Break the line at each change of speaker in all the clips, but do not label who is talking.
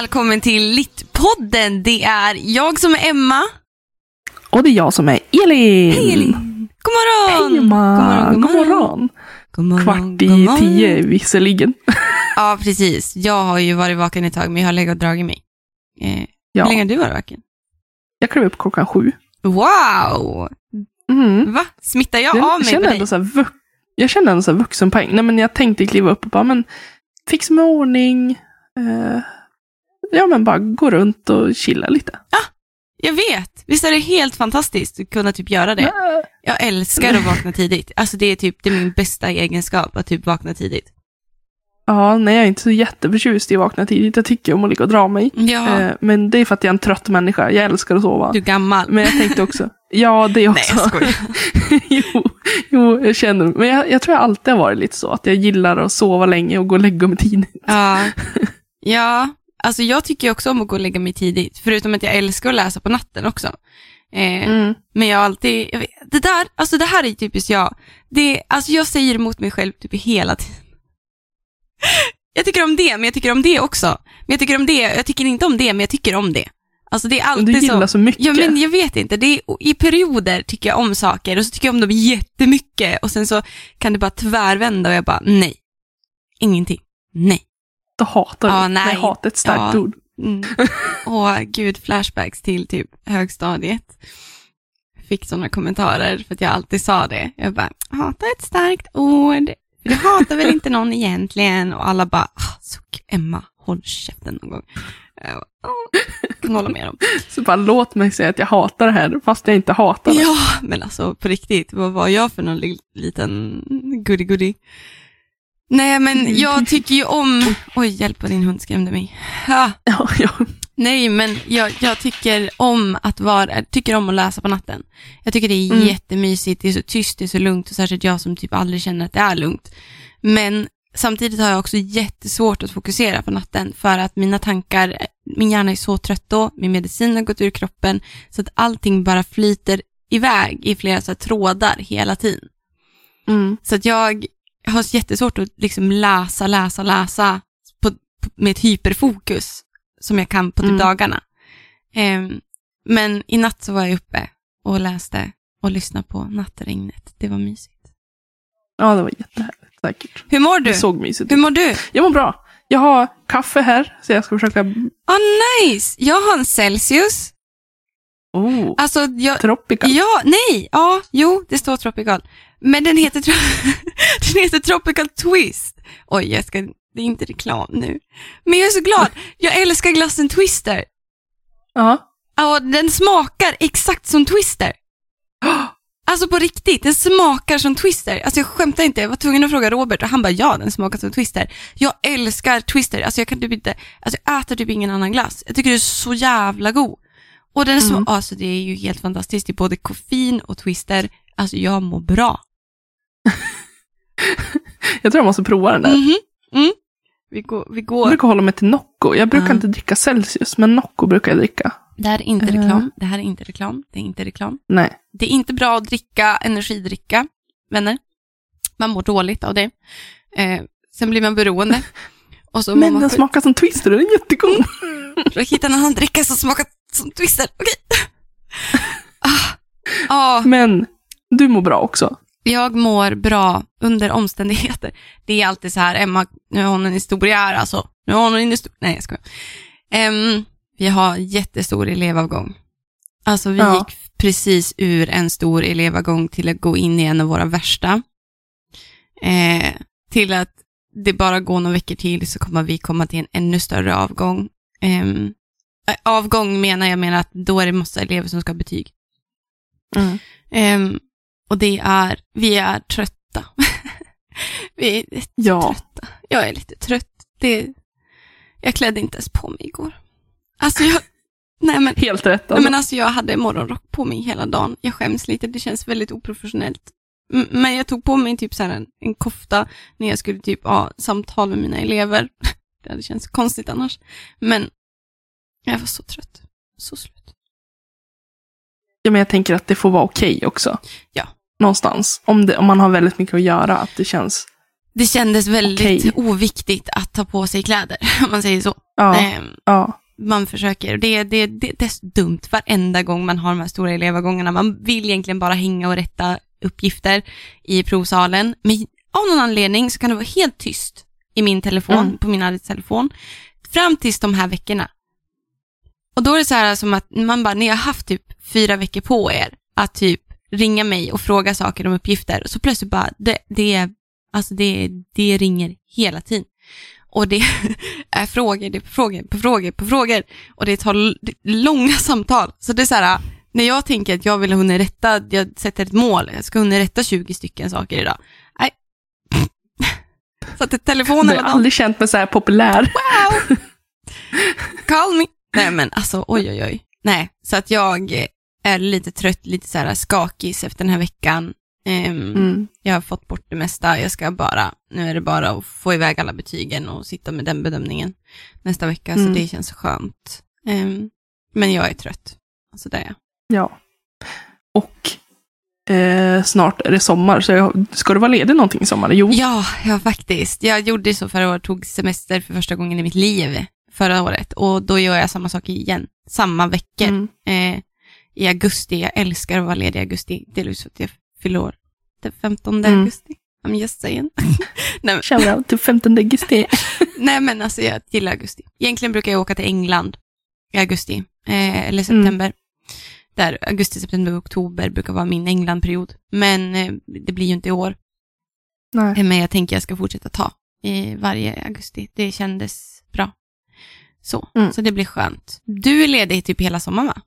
Välkommen till Littpodden. Det är jag som är Emma.
Och det är jag som är Elin.
Hej Elin. God morgon.
Hej Emma. God morgon.
God morgon.
Kvart
god
i
morgon.
tio visserligen.
Ja, precis. Jag har ju varit vaken ett tag, men jag har legat och dragit mig. Eh, Hur
Ja,
länge har du varit vaken?
jag klev upp klockan sju.
Wow!
Mm.
Va? Smittar jag
Jag,
av mig
känner
på dig?
så här, jag känner ändå så här vuxenpoäng. Nej, men jag tänkte kliva upp och bara, men fixa med ordning. Eh, ja, men bara gå runt och chilla lite.
Jag vet. Visst är det helt fantastiskt att kunna typ göra det? Jag älskar att vakna tidigt. Alltså det är typ det är min bästa egenskap, att typ vakna tidigt.
Ja, nej, jag är inte så jätteförtjust i att vakna tidigt. Jag tycker om att ligga och dra mig.
Ja,
Eh, men det är för att jag är en trött människa. Jag älskar att sova.
du är gammal.
Men jag tänkte också, ja det
Nej,
också.
jag skojar.
jo, jo, jag känner, men jag, jag tror jag alltid har varit lite så, att jag gillar att sova länge och gå och lägga mig tidigt.
Ja. ja, alltså jag tycker också om att gå och lägga mig tidigt, förutom att jag älskar att läsa på natten också. Eh,
Mm.
Men jag har alltid, jag vet, det där, alltså det här är typiskt jag. Det, alltså jag säger emot mig själv typ hela tiden. Jag tycker om det, men jag tycker om det också. Men jag tycker om det, jag tycker inte om det, men jag tycker om det. Alltså det är alltid
du gillar
så.
så mycket.
Ja, men jag vet inte. Det är, I perioder tycker jag om saker och så tycker jag om dem jättemycket och sen så kan det bara tvärvända och jag bara nej. Ingenting. Nej.
Då hatar du.
Ja, nej.
hat är ett starkt
Ja.
ord.
Mm. Åh, gud, flashbacks till typ högstadiet. Fick sådana kommentarer för att jag alltid sa det. Jag bara, hata ett starkt ord. Du hatar väl inte någon egentligen? Och alla bara, ah, suck, Emma, håll käften någon gång. Jag bara, "Åh, kan hålla med dem.
Så bara låt mig säga att jag hatar det här, fast jag inte hatar det.
Ja, men alltså på riktigt, vad var jag för någon li- liten goody-goody? Nej, men jag tycker ju om... Oj, hjälp vad din hund skrämde mig. Ah.
Ja, ja.
Nej, men jag, jag tycker om att vara, tycker om att läsa på natten. Jag tycker det är
Mm.
jättemysigt, det är så tyst, det är så lugnt och särskilt jag som typ aldrig känner att det är lugnt. Men samtidigt har jag också jättesvårt att fokusera på natten för att mina tankar, min hjärna är så trött då, min medicin har gått ur kroppen så att allting bara flyter iväg i flera så här trådar hela tiden.
Mm.
Så att jag har jättesvårt att liksom läsa, läsa, läsa på, på, med ett hyperfokus som jag kan på typ
Mm.
dagarna. Ehm, men i natt så var jag uppe och läste och lyssnade på nattregnet. Det var mysigt.
ja, det var jättehärligt säkert.
Hur mår du?
Det såg mysigt
Hur mår du?
Jag mår bra. Jag har kaffe här, så jag ska försöka...
Ah, nice! Jag har en Celsius.
Oh,
Alltså, jag,
tropical.
ja, nej, ja, jo, det står Tropical. Men den heter, den heter Tropical Twist. Oj, jag ska, det är inte reklam nu. Men jag är så glad. Jag älskar glassen Twister.
Ja.
Ja, den smakar exakt som Twister. Alltså på riktigt, den smakar som Twister. Alltså jag skämtar inte, jag var tvungen att fråga Robert och han bara ja, den smakar som Twister. Jag älskar Twister, alltså jag kan typ inte, alltså jag äter typ ingen annan glass. Jag tycker det är så jävla god. Och den
Mm.
alltså det är ju helt fantastiskt, det är både koffein och Twister. Alltså jag mår bra.
Jag tror jag måste prova den där.
Mhm. Mm. Vi går, vi
Jag
går.
brukar hålla mig till Nocco. Jag brukar
Ja.
inte dricka Celsius, men Nocco brukar jag dricka.
Det här är inte
Eh.
reklam, det här är inte reklam, det är inte reklam.
Nej.
Det är inte bra att dricka energidricka, vänner. Man mår dåligt av det. Eh, sen blir man beroende.
Men
man
den smakar som Twister och den är jättegod.
Jag hittade en annan dricka som smakar som Twister. Okej. Ah. Ja,
Men du mår bra också.
jag mår bra under omständigheter. Det är alltid så här, Emma, nu har hon en historia här alltså. Nu har hon en historia. Nej, jag skojar. Ehm, vi har jättestor elevavgång. Alltså vi
Ja.
gick precis ur en stor elevavgång till att gå in i en av våra värsta. Eh, till att det bara går några veckor till så kommer vi komma till en ännu större avgång. Äh, avgång menar jag menar att då är det massa elever som ska ha betyg.
Mm.
Och det är, vi är trötta. vi är
Ja.
trötta. Jag är lite trött. Det, jag klädde inte ens på mig igår. Alltså jag, nej men,
Helt rätt.
nej
Alltså.
men alltså jag hade morgonrock på mig hela dagen. Jag skäms lite, det känns väldigt oprofessionellt. M- Men jag tog på mig typ så en, en kofta när jag skulle typ ha samtal med mina elever. Det hade känts konstigt annars. Men jag var så trött. Så slut.
Ja, men jag tänker att det får vara okej också.
Ja.
Någonstans. Om, det, om man har väldigt mycket att göra, att det känns...
Det kändes väldigt
Okej.
oviktigt att ta på sig kläder, om man säger så.
Ja,
Ehm,
ja.
man försöker, det, det, det, det är så dumt varenda gång man har de här stora elevavgångarna. Man vill egentligen bara hänga och rätta uppgifter i provsalen, men av någon anledning så kan det vara helt tyst i min telefon,
Mm.
på min arbetstelefon, fram tills de här veckorna. Och då är det så här som att man bara, ni har haft typ fyra veckor på er att typ ringa mig och fråga saker om uppgifter, så plötsligt bara, det, det, alltså det, det ringer hela tiden. Och det är frågor, det är frågor, på frågor, på frågor. Och det tar långa samtal. Så det är så här, när jag tänker att jag vill hunna rätta, jag sätter ett mål, jag ska hunna rätta 20 stycken saker idag. Nej. Så att telefonen
Jag har aldrig känt mig så här populär.
wow! Call me. Nej men alltså oj oj oj. Nej, så att jag är lite trött, lite så här skakig efter den här veckan. Ehm,
Mm.
jag har fått bort det mesta. Jag ska bara, nu är det bara att få iväg alla betygen och sitta med den bedömningen nästa vecka,
Mm.
så det känns skönt. Ehm, men jag är trött. Alltså det är jag.
Ja. Och eh, snart är det sommar, så jag, ska du vara ledig någonting i sommar? Jo.
Ja, ja faktiskt. Jag gjorde så förra året, tog semester för första gången i mitt liv förra året och då gör jag samma sak igen, samma veckor.
Mm.
eh, i augusti. Jag älskar att vara ledig i augusti. Delvis för att jag fyller år den 15
Mm.
augusti. I'm just saying. nej,
Shoutout till 15 augusti.
nej men alltså jag gillar augusti. Egentligen brukar jag åka till England i augusti eh, eller
Mm.
september. Där augusti, september och oktober brukar vara min Englandperiod. Men eh, det blir ju inte i år.
Nej.
Eh, Men jag tänker jag ska fortsätta ta i varje augusti. Det kändes bra. Så,
Mm.
så det blir skönt. Du är ledig typ hela sommaren va?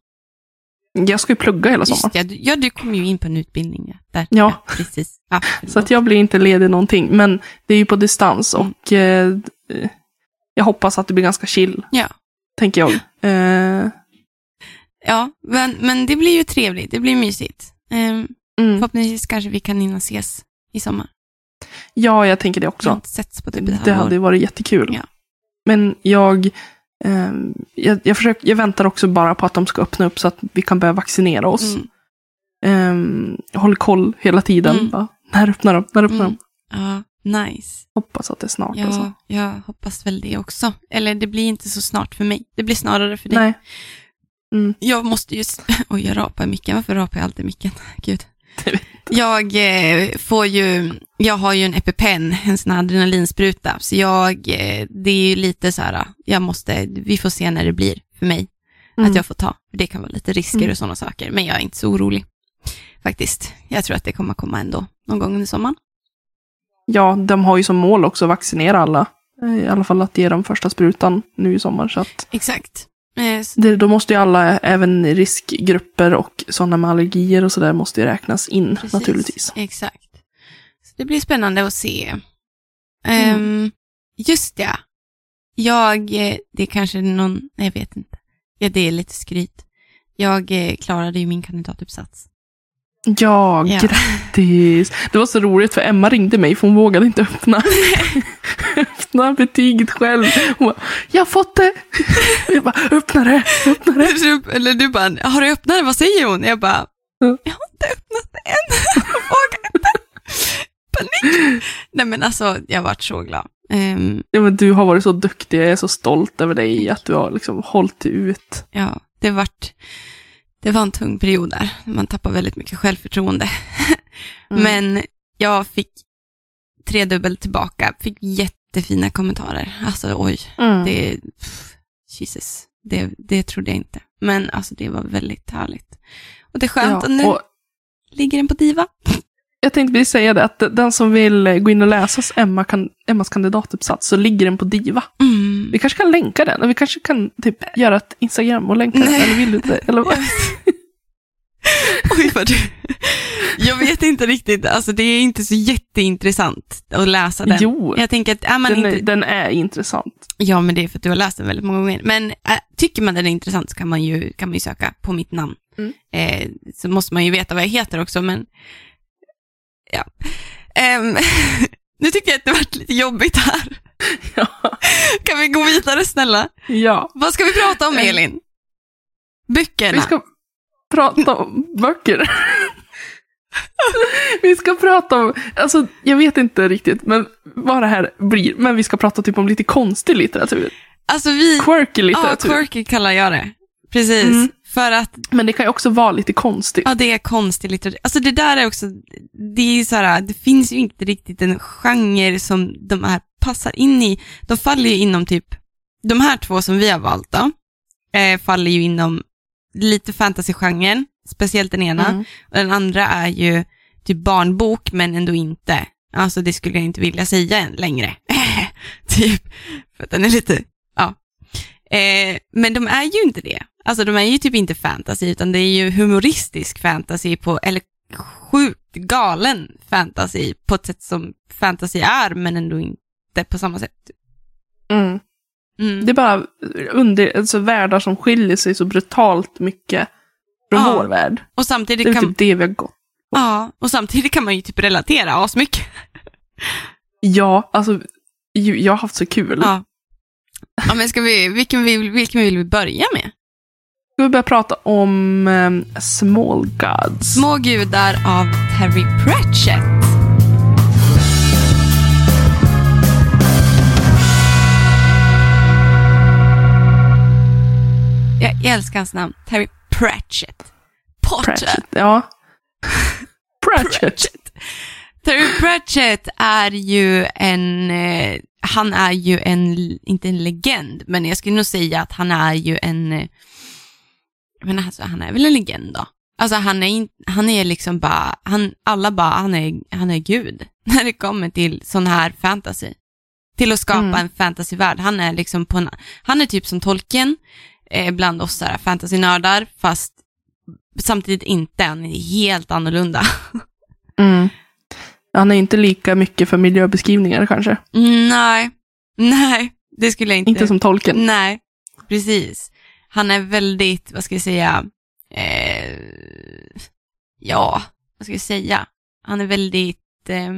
Jag ska ju plugga hela sommaren.
Just det, ja, du kommer ju in på en utbildning. Ja. Där.
Ja.
precis. Ja,
Så att jag blir inte ledig någonting. Men det är ju på distans
Mm.
och eh, jag hoppas att det blir ganska chill.
Ja.
Tänker jag. Eh,
ja men, men det blir ju trevligt. Det blir mysigt. Ehm,
mm.
förhoppningsvis kanske vi kan hinna ses i sommar.
Ja, jag tänker det
Vi har
också.
inte setts på typ ett
Det hade varit jättekul.
Ja.
Men jag, ehm, jag, jag, försöker, jag väntar också bara på att de ska öppna upp så att vi kan börja vaccinera oss.
Mm.
Ehm, jag håller koll hela tiden.
Mm.
Bara, när öppnar de? När öppnar
Mm.
de?
Ja, nice.
Hoppas att det är snart. Alltså.
Ja, jag hoppas väl det också. Eller det blir inte så snart för mig. Det blir snarare för dig.
Nej. Mm.
Jag måste ju... Oj, jag rapar i micken. Varför rapar jag alltid i micken? Gud.
Jag
eh, får ju... Jag har ju en EpiPen, en sån här adrenalinspruta. Så jag... Eh, det är ju lite så här... Jag måste... Vi får se när det blir för mig.
Mm.
Att jag får ta. För det kan vara lite risker
Mm.
och sådana saker. Men jag är inte så orolig. Faktiskt. Jag tror att det kommer komma ändå. Någon gång under sommaren.
Ja, de har ju som mål också att vaccinera alla. Eh, I alla fall att ge dem första sprutan nu i sommar. Så att
Exakt.
Det, då måste ju alla, även riskgrupper och sådana med allergier och sådär, måste ju räknas in
Precis.
naturligtvis.
Exakt. Så det blir spännande att se.
Mm.
Ehm, just ja. Jag, eh, det är kanske någon, jag vet inte. Ja, det är lite skryt. Jag eh, klarade ju min kandidatuppsats.
Ja,
Ja.
grattis! Det var så roligt för Emma ringde mig för hon vågade inte öppna, öppna betyget själv. Hon bara, jag har fått det! Jag bara, öppna det, öppna det.
Du, eller du bara, har du öppnat det? Vad säger hon? Jag bara,
Ja.
jag har inte öppnat det än. Jag vågar inte. Panik. Nej men alltså, jag varit så glad. Ehm,
Ja, men du har varit så duktig, jag är så stolt över dig att du har liksom hållit ut.
ja, det vart, det var en tung period där. Man tappar väldigt mycket självförtroende.
Mm.
Men jag fick tredubbelt tillbaka, fick jättefina kommentarer. Alltså oj,
Mm.
det, pff, Jesus, det, det trodde jag inte. Men alltså det var väldigt härligt. Och det är skönt, och nu
Ja, och
ligger den på Diva.
jag tänkte precis säga det, att den som vill gå in och läsa Emma kan, Emmas kandidatuppsats så ligger den på Diva.
Mm.
Vi kanske kan länka den, och vi kanske kan typ göra ett Instagram och länka den, eller vill du inte? Eller vad?
Oj, vad du... Jag vet inte riktigt, alltså det är inte så jätteintressant att läsa den.
Jo,
Jag tänker att, är man
den,
inte...
är, den är intressant.
Ja, men det är för att du har läst den väldigt många gånger. Men äh, tycker man den är intressant så kan man ju, kan man ju söka på mitt namn.
Mm.
Eh, så måste man ju veta vad jag heter också, men ja. Ehm, nu tycker jag att det varit lite jobbigt här.
Ja.
Kan vi gå vidare snälla?
ja.
Vad ska vi prata om
Eh,
Elin? Böckerna?
Vi ska prata om böcker. vi ska prata om, alltså jag vet inte riktigt men vad det här blir, men vi ska prata typ om lite konstig litteratur.
Alltså vi...
Quirky
Ja,
litteratur.
quirky kallar jag det. Precis.
Mm.
För att
Men det kan ju också vara lite konstigt.
Ja, det är konstig litteratur. Alltså det där är också, det är ju så här, det finns ju inte riktigt en genre som de här passar in i. De faller ju inom typ, de här två som vi har valt då, eh, faller ju inom lite fantasygenren, speciellt den ena.
Mm.
Och den andra är ju typ barnbok, men ändå inte. Alltså det skulle jag inte vilja säga än längre. typ, för att den är lite, ja. Eh, men de är ju inte det. Alltså de är ju typ inte fantasy, utan det är ju humoristisk fantasy på, eller sjukt galen fantasy på ett sätt som fantasy är, men ändå inte på samma sätt.
Mm.
Mm.
Det är bara under, alltså världar som skiljer sig så brutalt mycket från
Ja.
vår värld.
Och samtidigt
Det är
kan,
typ det vi har gått.
ja, och samtidigt kan man ju typ relatera asmycket.
Ja, alltså jag har haft så kul.
Ja. Ja, men ska vi, vilken, vill, vilken vill vi börja med?
Ska vi börja prata om ehm, Small Gods?
Små gudar av Terry Pratchett. Jag, jag älskar hans namn, Terry Pratchett. Potter.
Pratchett. Ja. Pratchett.
Pratchett. Terry Pratchett är ju en, eh, han är ju en, inte en legend, men jag skulle nog säga att han är ju en, eh, men alltså han är väl en legend då. Alltså han är, in, han är liksom bara, han, alla bara, han är, han är gud när det kommer till sån här fantasy. Till att skapa
Mm.
en fantasyvärld. Han är liksom på en, han är typ som Tolkien, eh, bland oss här fantasynördar, fast samtidigt inte, han är helt annorlunda.
Mm. Han är inte lika mycket för miljöbeskrivningar kanske.
Nej, nej, det skulle jag inte.
Inte som tolken.
Nej, precis. Han är väldigt, vad ska jag säga, eh, ja, vad ska jag säga? Han är väldigt, eh,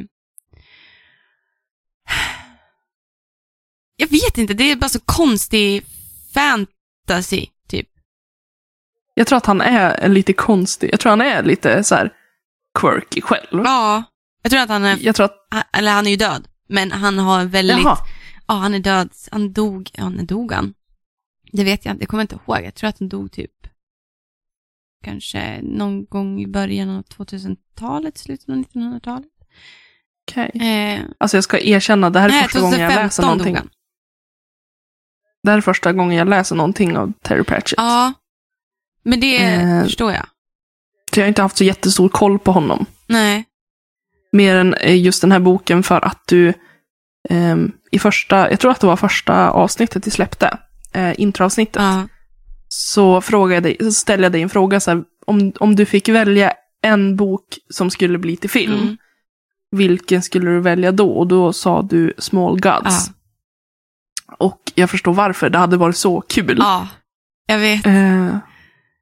jag vet inte, det är bara så konstig fantasy, typ.
Jag tror att han är lite konstig. Jag tror han är lite så här quirky själv.
Ja, jag tror att han är,
Jag tror att,
han- eller han är ju död, men han har väldigt,
jaha.
ja han är död, han dog, när dog han? Det vet jag inte, jag kommer inte ihåg, jag tror att han dog typ kanske någon gång i början av 2000-talet, slutet av 1900-talet.
Okej.
Eh,
Alltså jag ska erkänna, det här är
nej,
första gången jag läser
2015
någonting.
dog han.
Det här är första gången jag läser någonting av Terry Pratchett.
Ja, men det
Eh.
förstår jag.
Så jag har inte haft så jättestor koll på honom.
Nej,
Mer än eh, just den här boken för att du ehm, i första, jag tror att det var första avsnittet vi släppte, eh, introavsnittet,
ja,
så, frågade så ställde jag dig en fråga så här, om, om du fick välja en bok som skulle bli till film,
mm,
vilken skulle du välja då? Och då sa du Small Gods.
ja,
Och jag förstår varför, det hade varit så kul.
ja, jag vet.
Eh,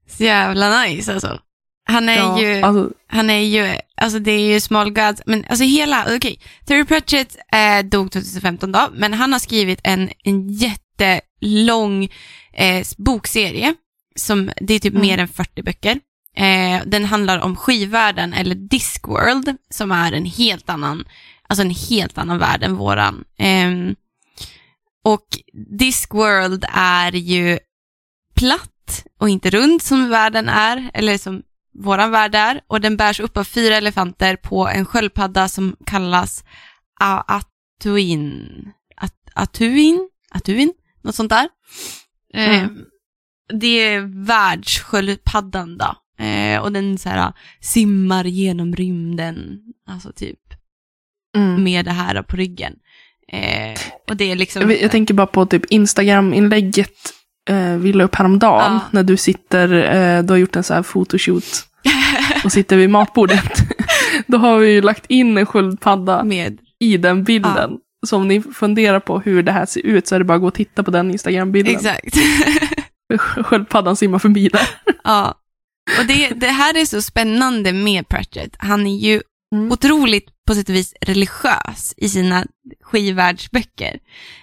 Så jävla nice alltså. Han är
ja,
ju...
alltså,
Han är ju, alltså det är ju Small Gods, men alltså hela, okej, Terry Pratchett eh, dog 2015 då, men han har skrivit en, en jättelång eh, bokserie, som, det är typ
Mm.
mer än 40 böcker. Eh, den handlar om skivvärlden, eller Discworld, som är en helt annan, alltså en helt annan värld än våran. Ehm, och Discworld är ju platt och inte rund som världen är, eller som våran värld är och den bärs upp av fyra elefanter på en sköldpadda som kallas Atuin. At Atuin? Atuin? Något sånt där. Eh,
Mm.
det är världssköldpaddan då. Eh, och den så här, simmar genom rymden, alltså typ
mm.
med det här på ryggen. Eh, och det är liksom...
Jag, jag tänker bara på typ Instagram-inlägget eh, vi la upp häromdagen.
Ja.
När du sitter, eh, du har gjort en så här photoshoot och sitter vid matbordet. Då har vi ju lagt in en sköldpadda
med
i den bilden. Så om ni funderar på hur det här ser ut så är det bara att gå och titta på den Instagram-bilden.
Exakt.
Sköldpaddan simmar förbi där.
ja. Och det, det här är så spännande med Pratchett. Han är ju
Mm.
otroligt på sätt och vis religiös i sina skivvärldsböcker.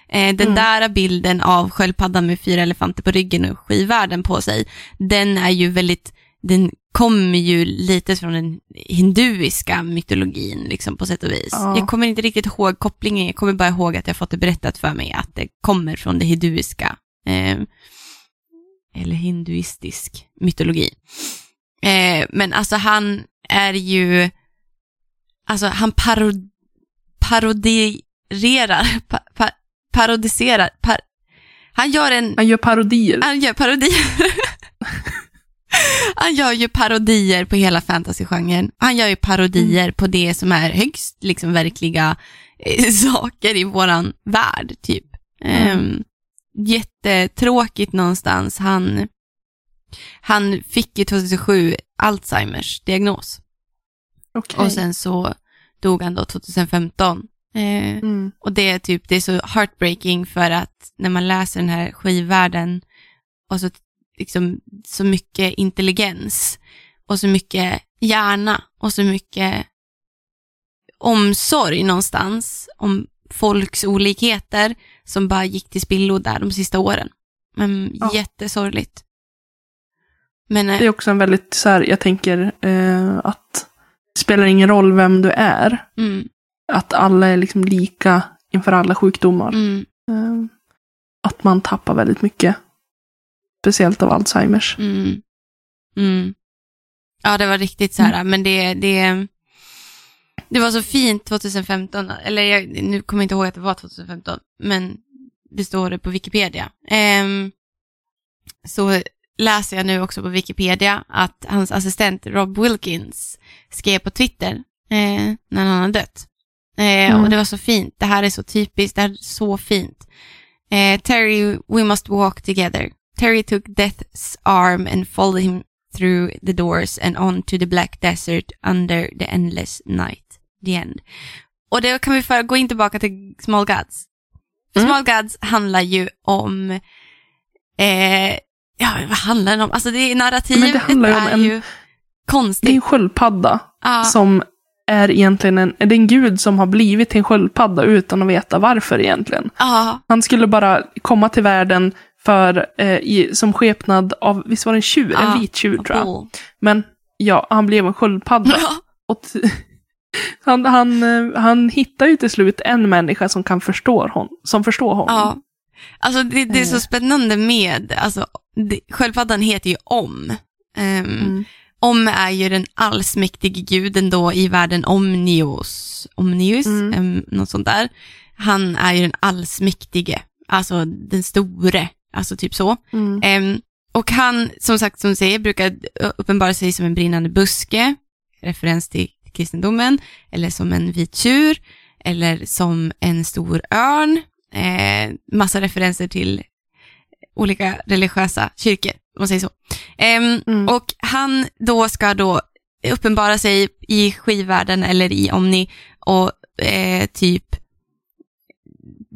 Eh, den
Mm.
där bilden av sköldpaddan med fyra elefanter på ryggen och skivvärlden på sig, den är ju väldigt, den kommer ju lite från den hinduiska mytologin liksom på sätt och vis.
Ja.
Jag kommer inte riktigt ihåg kopplingen, jag kommer bara ihåg att jag fått det berättat för mig att det kommer från det hinduiska, eh, eller hinduistisk mytologi. Eh, men alltså han är ju, alltså han paro, parodierar, pa, pa, parodiserar, par, han gör en
Han gör parodier.
han gör parodier. Han gör ju parodier på hela fantasygenren. Han gör ju parodier på det som är högst liksom verkliga eh, saker i våran värld, typ.
Mm.
Um, jättetråkigt någonstans. Han, han fick ju 2007 Alzheimers diagnos
Okej.
och sen så dog han då 2015. Eh,
Mm.
och det är typ, det är så heartbreaking för att när man läser den här skivvärlden och så, liksom, så mycket intelligens och så mycket hjärna och så mycket omsorg någonstans om folks olikheter som bara gick till spillo där de sista åren. Men
Ja.
jättesorgligt. Men eh,
Det är också en väldigt, så här, jag tänker eh, att det spelar ingen roll vem du är.
mm,
Att alla är liksom lika inför alla sjukdomar.
mm,
Eh, att man tappar väldigt mycket. Speciellt av Alzheimers.
Mm. Mm. Ja, det var riktigt så här, men det, det, det var så fint 2015, eller jag, nu kommer jag inte ihåg att det var 2015, men det står det på Wikipedia. Ehm, så läser jag nu också på Wikipedia att hans assistent Rob Wilkins skrev på Twitter eh, när han har dött. Eh,
Mm.
Och det var så fint, det här är så typiskt, det här är så fint. Eh, Terry, we must walk together. Terry took Death's arm and followed him through the doors and on to the black desert under the endless night. The end. Och det kan vi för, gå in tillbaka till Small Gods.
Mm.
Small Gods handlar ju om, eh, ja vad handlar den om? Alltså det är narrativet
Men det handlar ju om
är
en-
ju
Det är
konstigt.
en sköldpadda
Ja,
som är egentligen en, det är en gud som har blivit en sköldpadda utan att veta varför egentligen.
ja,
Han skulle bara komma till världen för, eh, i, som skepnad av, visst var det en tjur?
Ja,
en vit tjur tror jag.
Bull.
Men ja, han blev en sköldpadda. Och han, han, eh, han hittar ju till slut en människa som kan förstå honom. Som förstår honom.
ja. Alltså det, det är så
Eh.
spännande med, alltså det, sköldpaddan heter ju Om. Ehm,
Mm.
Om är ju den allsmäktige guden då i världen Omnios, Omnius,
Mm.
em, något sånt där. Han är ju den allsmäktige, alltså den store, alltså typ så.
Mm.
Em, och han, som sagt, som du säger, brukar uppenbara sig som en brinnande buske, referens till kristendomen, eller som en vit tjur, eller som en stor örn, eh, massa referenser till olika religiösa kyrkor, om man säger så. Em,
Mm.
och han då ska då uppenbara sig i skivvärlden eller i Omni och eh, typ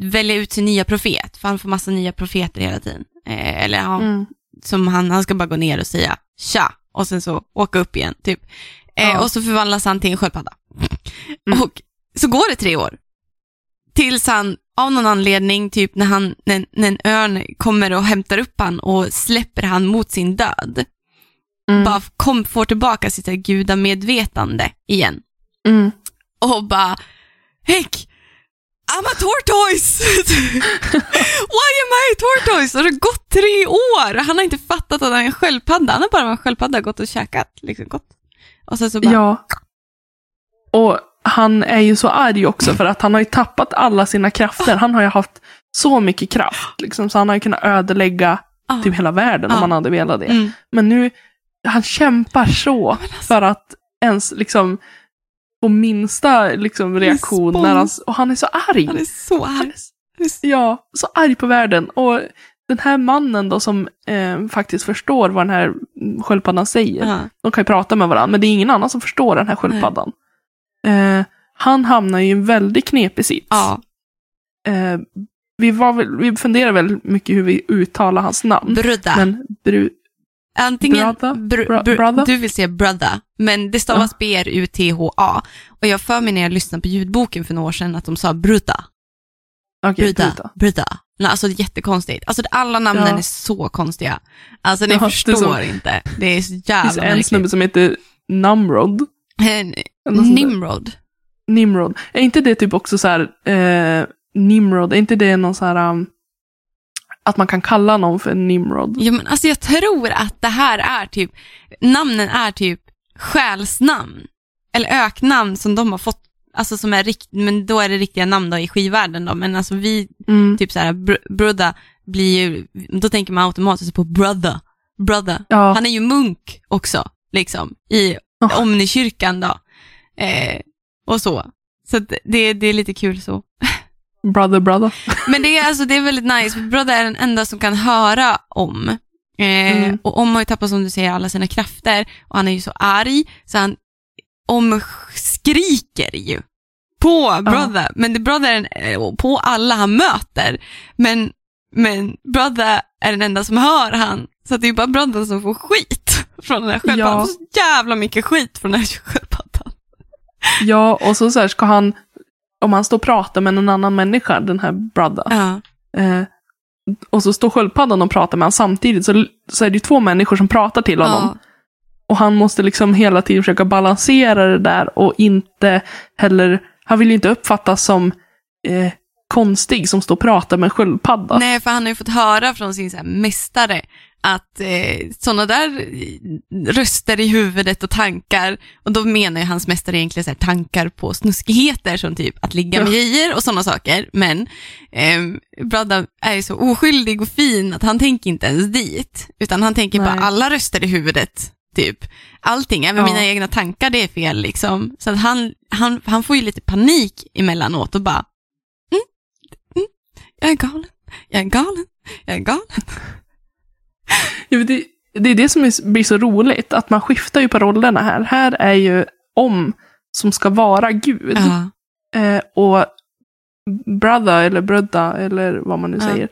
välja ut sin nya profet, för han får massa nya profeter hela tiden. Eh, eller ja,
Mm.
som han, han ska bara gå ner och säga tja och sen så åka upp igen typ. Eh,
Ja.
Och så förvandlas han till en sköldpadda.
Mm.
Och så går det tre år. Tills han av någon anledning, typ när, han, när, när en örn kommer och hämtar upp han och släpper han mot sin död.
Mm.
Bara kom, får tillbaka sitt gudamedvetande igen.
Mm.
Och bara, Heck, I'm a tortoise! Why am I a tortoise? Och det har gått tre år! Han har inte fattat att han är en sköldpadda. Han har bara varit en sköldpadda, gått och käkat. Liksom, gått. Och sen så bara,
Ja. Och han är ju så arg också för att han har ju tappat alla sina krafter. Han har ju haft så mycket kraft. Liksom, så han har ju kunnat ödelägga
ah,
typ hela världen om
Ja.
han hade velat det.
mm,
Men nu, han kämpar så
alltså,
för att ens liksom få minsta liksom, reaktion. När han, och han är så arg.
han är så arg.
är s- Ja, så arg på världen. Och den här mannen då som eh, faktiskt förstår vad den här sköldpaddan säger.
Ja.
De kan ju prata med varandra, men det är ingen annan som förstår den här sköldpaddan. Eh, han hamnar ju i en väldigt knepig sits.
ja,
Eh, vi, var väl, vi funderar väl mycket hur vi uttalar hans namn.
brudda.
Men bru,
Antingen,
Brother?
br,
Bro-
br,
brother?
du vill säga brother, men det stavas B-R-U-T-H-A. Och jag för mig när jag lyssnade på ljudboken för några år sedan att de sa brudda.
okej,
Brudda,
Bruta.
brudda. Alltså det är jättekonstigt. Alltså alla namnen
Ja.
är så konstiga. Alltså ni
Ja, det
förstår
så-
inte. Det är så
Det finns
jävla
en
märkligt.
snubbe som heter Namrod.
Nimrod.
Nimrod. Är inte det typ också så här, eh, Nimrod, är inte det någon så här, um, att man kan kalla någon för Nimrod?
Ja, men alltså jag tror att det här är typ, namnen är typ själsnamn. Eller öknamn som de har fått, alltså som är rikt, men då är det riktiga namn då i skivvärlden då. Men alltså vi,
Mm.
typ så här, br- brudda blir ju, då tänker man automatiskt på brother. Brother.
Ja,
Han är ju munk också, liksom, i
Ja.
Omnikyrkan då. Eh, och så. Så det, det är lite kul så.
brother brother.
Men det är, alltså, det är väldigt nice, Brother är den enda som kan höra om. Eh,
Mm.
Och om har ju tappat, som du säger, alla sina krafter och han är ju så arg, så han om skriker ju på Brother. Men det Brother är eh, på alla han möter. Men, men Brother är den enda som hör han. Så det är bara Brother som får skit från den här sköldpaddan.
Ja.
Så jävla mycket skit från den här sköldpaddan.
Ja, och så, så här ska han, om han står och pratar med någon annan människa, den här brother,
Ja.
eh, och så står sköldpaddan och pratar med honom samtidigt, så, så är det ju två människor som pratar till honom.
Ja.
Och han måste liksom hela tiden försöka balansera det där och inte heller, han vill ju inte uppfattas som eh, konstig som står och pratar med en sköldpadda.
Nej, för han har ju fått höra från sin så här, mästare att eh, sådana där eh, röster i huvudet och tankar, och då menar ju hans mästare egentligen så tankar på snuskigheter som typ att ligga med tjejer och sådana saker, men eh, Bradda är ju så oskyldig och fin att han tänker inte ens dit, utan han tänker
Nej.
på alla röster i huvudet, typ. Allting, även
Ja.
mina egna tankar, det är fel liksom. Så att han, han, han får ju lite panik emellanåt och bara, mm, mm, jag är galen, jag är galen, jag är galen.
Men det, det är det som är, blir så roligt, att man skiftar ju på rollerna här. Här är ju om som ska vara Gud.
Ja.
Eh, och brother, eller brudda, eller vad man nu
Ja.
säger,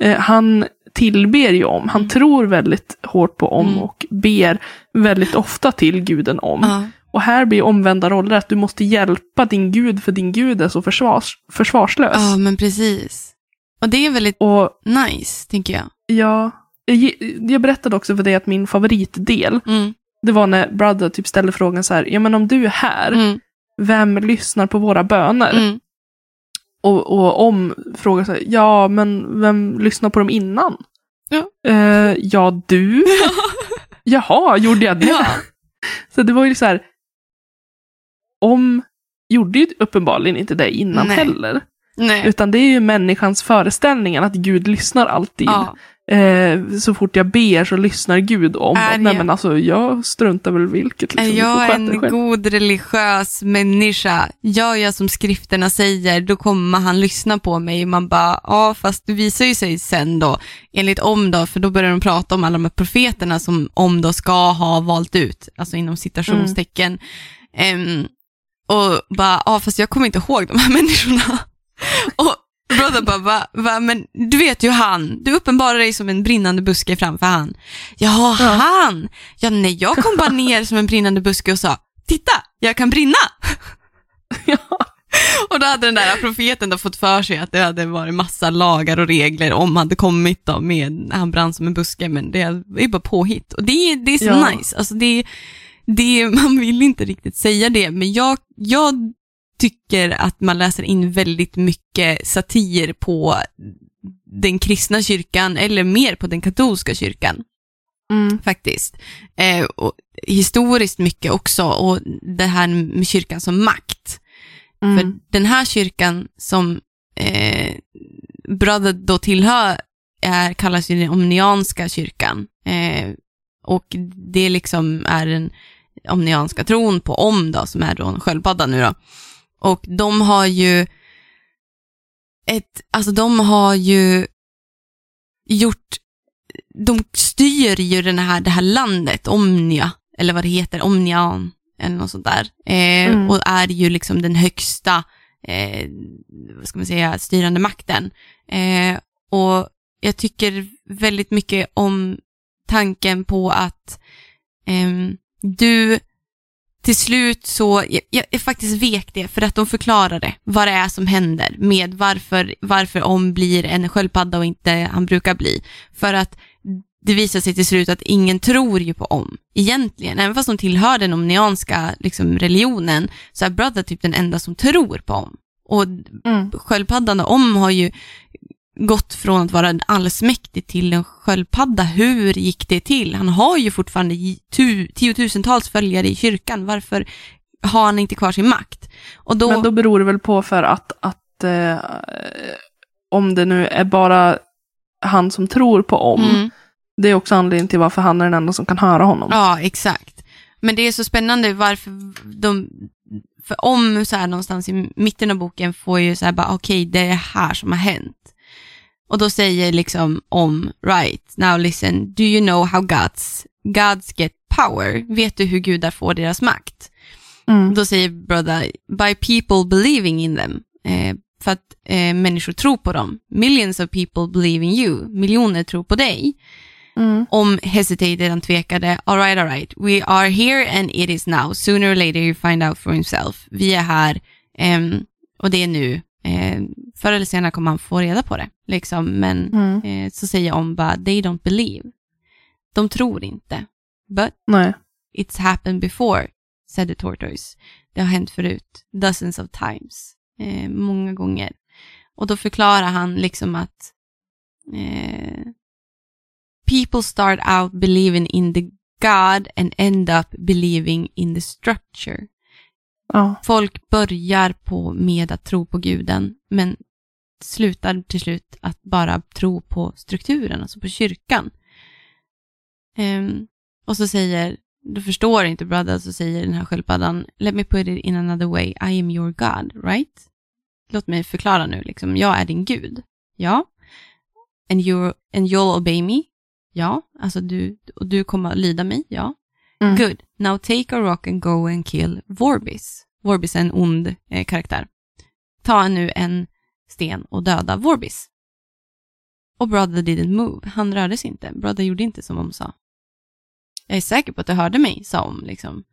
eh, han tillber ju om. Han
Mm.
tror väldigt hårt på om
Mm.
och ber väldigt ofta till guden om.
Ja.
Och här blir omvända roller, att du måste hjälpa din gud, för din gud är så försvars, försvarslös.
ja, men precis. Och det är väldigt
Och
nice, tänker jag.
ja, jag, berättade också för dig att min favoritdel,
Mm.
det var när Brother typ ställde frågan så här, ja men om du är här,
Mm.
vem lyssnar på våra böner?
Mm.
Och, och om frågar så här, ja men vem lyssnar på dem innan?
Ja.
Eh, ja, du. Jaha, gjorde jag det?
Ja.
Så det var ju så här, om gjorde ju uppenbarligen inte det innan
Nej.
heller.
Nej.
Utan det är ju människans föreställningar att Gud lyssnar alltid.
Ja.
Eh, så fort jag ber så lyssnar Gud om
Är.
Nej
jag-
men alltså jag struntar väl vilket.
Är
Liksom. Får
jag en god religiös människa, gör jag som skrifterna säger, då kommer han lyssna på mig. Man bara, ja fast det visar ju sig sen då, enligt om då, för då börjar de prata om alla de här profeterna som om då ska ha valt ut, alltså inom citationstecken. Ehm, och bara, ja fast jag kommer inte ihåg de här människorna. och Brother bara, va, va, men du vet ju han, du uppenbarar dig som en brinnande buske framför han. Ja,
Ja.
han! Ja, nej, jag kom bara ner som en brinnande buske och sa, titta, jag kan brinna!
Ja.
Och då hade den där profeten då fått för sig att det hade varit massa lagar och regler om hade kommit då med, han brann som en buske, men det är bara påhitt. Och det, är- det är så
Ja.
nice, alltså det, det, man vill inte riktigt säga det, men jag, jag tycker att man läser in väldigt mycket satir på den kristna kyrkan, eller mer på den katolska kyrkan
Mm.
faktiskt. Eh, och historiskt mycket också, och det här med kyrkan som makt.
Mm.
För den här kyrkan som eh, Brother då tillhör är, kallas ju den omnianska kyrkan. Eh, och det liksom är den omnianska tron på om då, som är då en sköldpadda nu då. Och de har ju ett, alltså de har ju gjort, de styr ju den här, det här landet, Omnia, eller vad det heter, Omnian, eller något sånt där. Eh,
Mm.
Och är ju liksom den högsta, eh, vad ska man säga, styrande makten. Eh, och jag tycker väldigt mycket om tanken på att ehm, du till slut så, jag, jag, jag faktiskt vek det för att de förklarade vad det är som händer med varför, varför Om blir en sköldpadda och inte han brukar bli. För att det visar sig till slut att ingen tror ju på Om egentligen. Även fast de tillhör den omnianska liksom, religionen så är Brother typ den enda som tror på Om. Och
Mm.
sköldpaddan och Om har ju gått från att vara en allsmäktig till en sköldpadda. Hur gick det till? Han har ju fortfarande tu, tiotusentals följare i kyrkan. Varför har han inte kvar sin makt? Och då,
Men då beror det väl på för att, att eh, om det nu är bara han som tror på om,
Mm.
det är också anledningen till varför han är den enda som kan höra honom.
Ja, exakt. Men det är så spännande varför de, för om så här någonstans i mitten av boken får ju så här bara, okej, det är det här som har hänt. Och då säger liksom om, right, now listen, do you know how gods, gods get power? Vet du hur gudar får deras makt?
Mm.
Då säger brother, by people believing in them. Eh, för att eh, människor tror på dem. Millions of people believe in you. Miljoner tror på dig.
Mm.
Om hesitated, han tvekade. All right, all right. We are here and it is now. Sooner or later you find out for himself. Vi är här ehm, och det är nu. Eh, förr eller senare kommer han få reda på det. Liksom. Men
Mm.
eh, så säger om bara, they don't believe. De tror inte. But
Nej.
It's happened before, said the tortoise. Det har hänt förut, dozens of times, eh, många gånger. Och då förklarar han liksom att eh, people start out believing in the God and end up believing in the structure.
Ja.
Folk börjar på med att tro på guden, men slutar till slut att bara tro på strukturen, alltså på kyrkan. Ehm, och så säger, då förstår inte brother, så säger den här sköldpaddan, let me put it in another way, I am your God, right? Låt mig förklara nu, liksom, jag är din gud. Ja. And, and you'll obey me. Ja. Alltså du, och du kommer att lyda mig. Ja.
Mm.
Good. Now take a rock and go and kill Vorbis. Vorbis är en ond eh, karaktär. Ta nu en sten och döda Vorbis. Och Brother didn't move. Han rörde sig inte. Brother gjorde inte som om sa. Jag är säker på att du hörde mig, sa om liksom.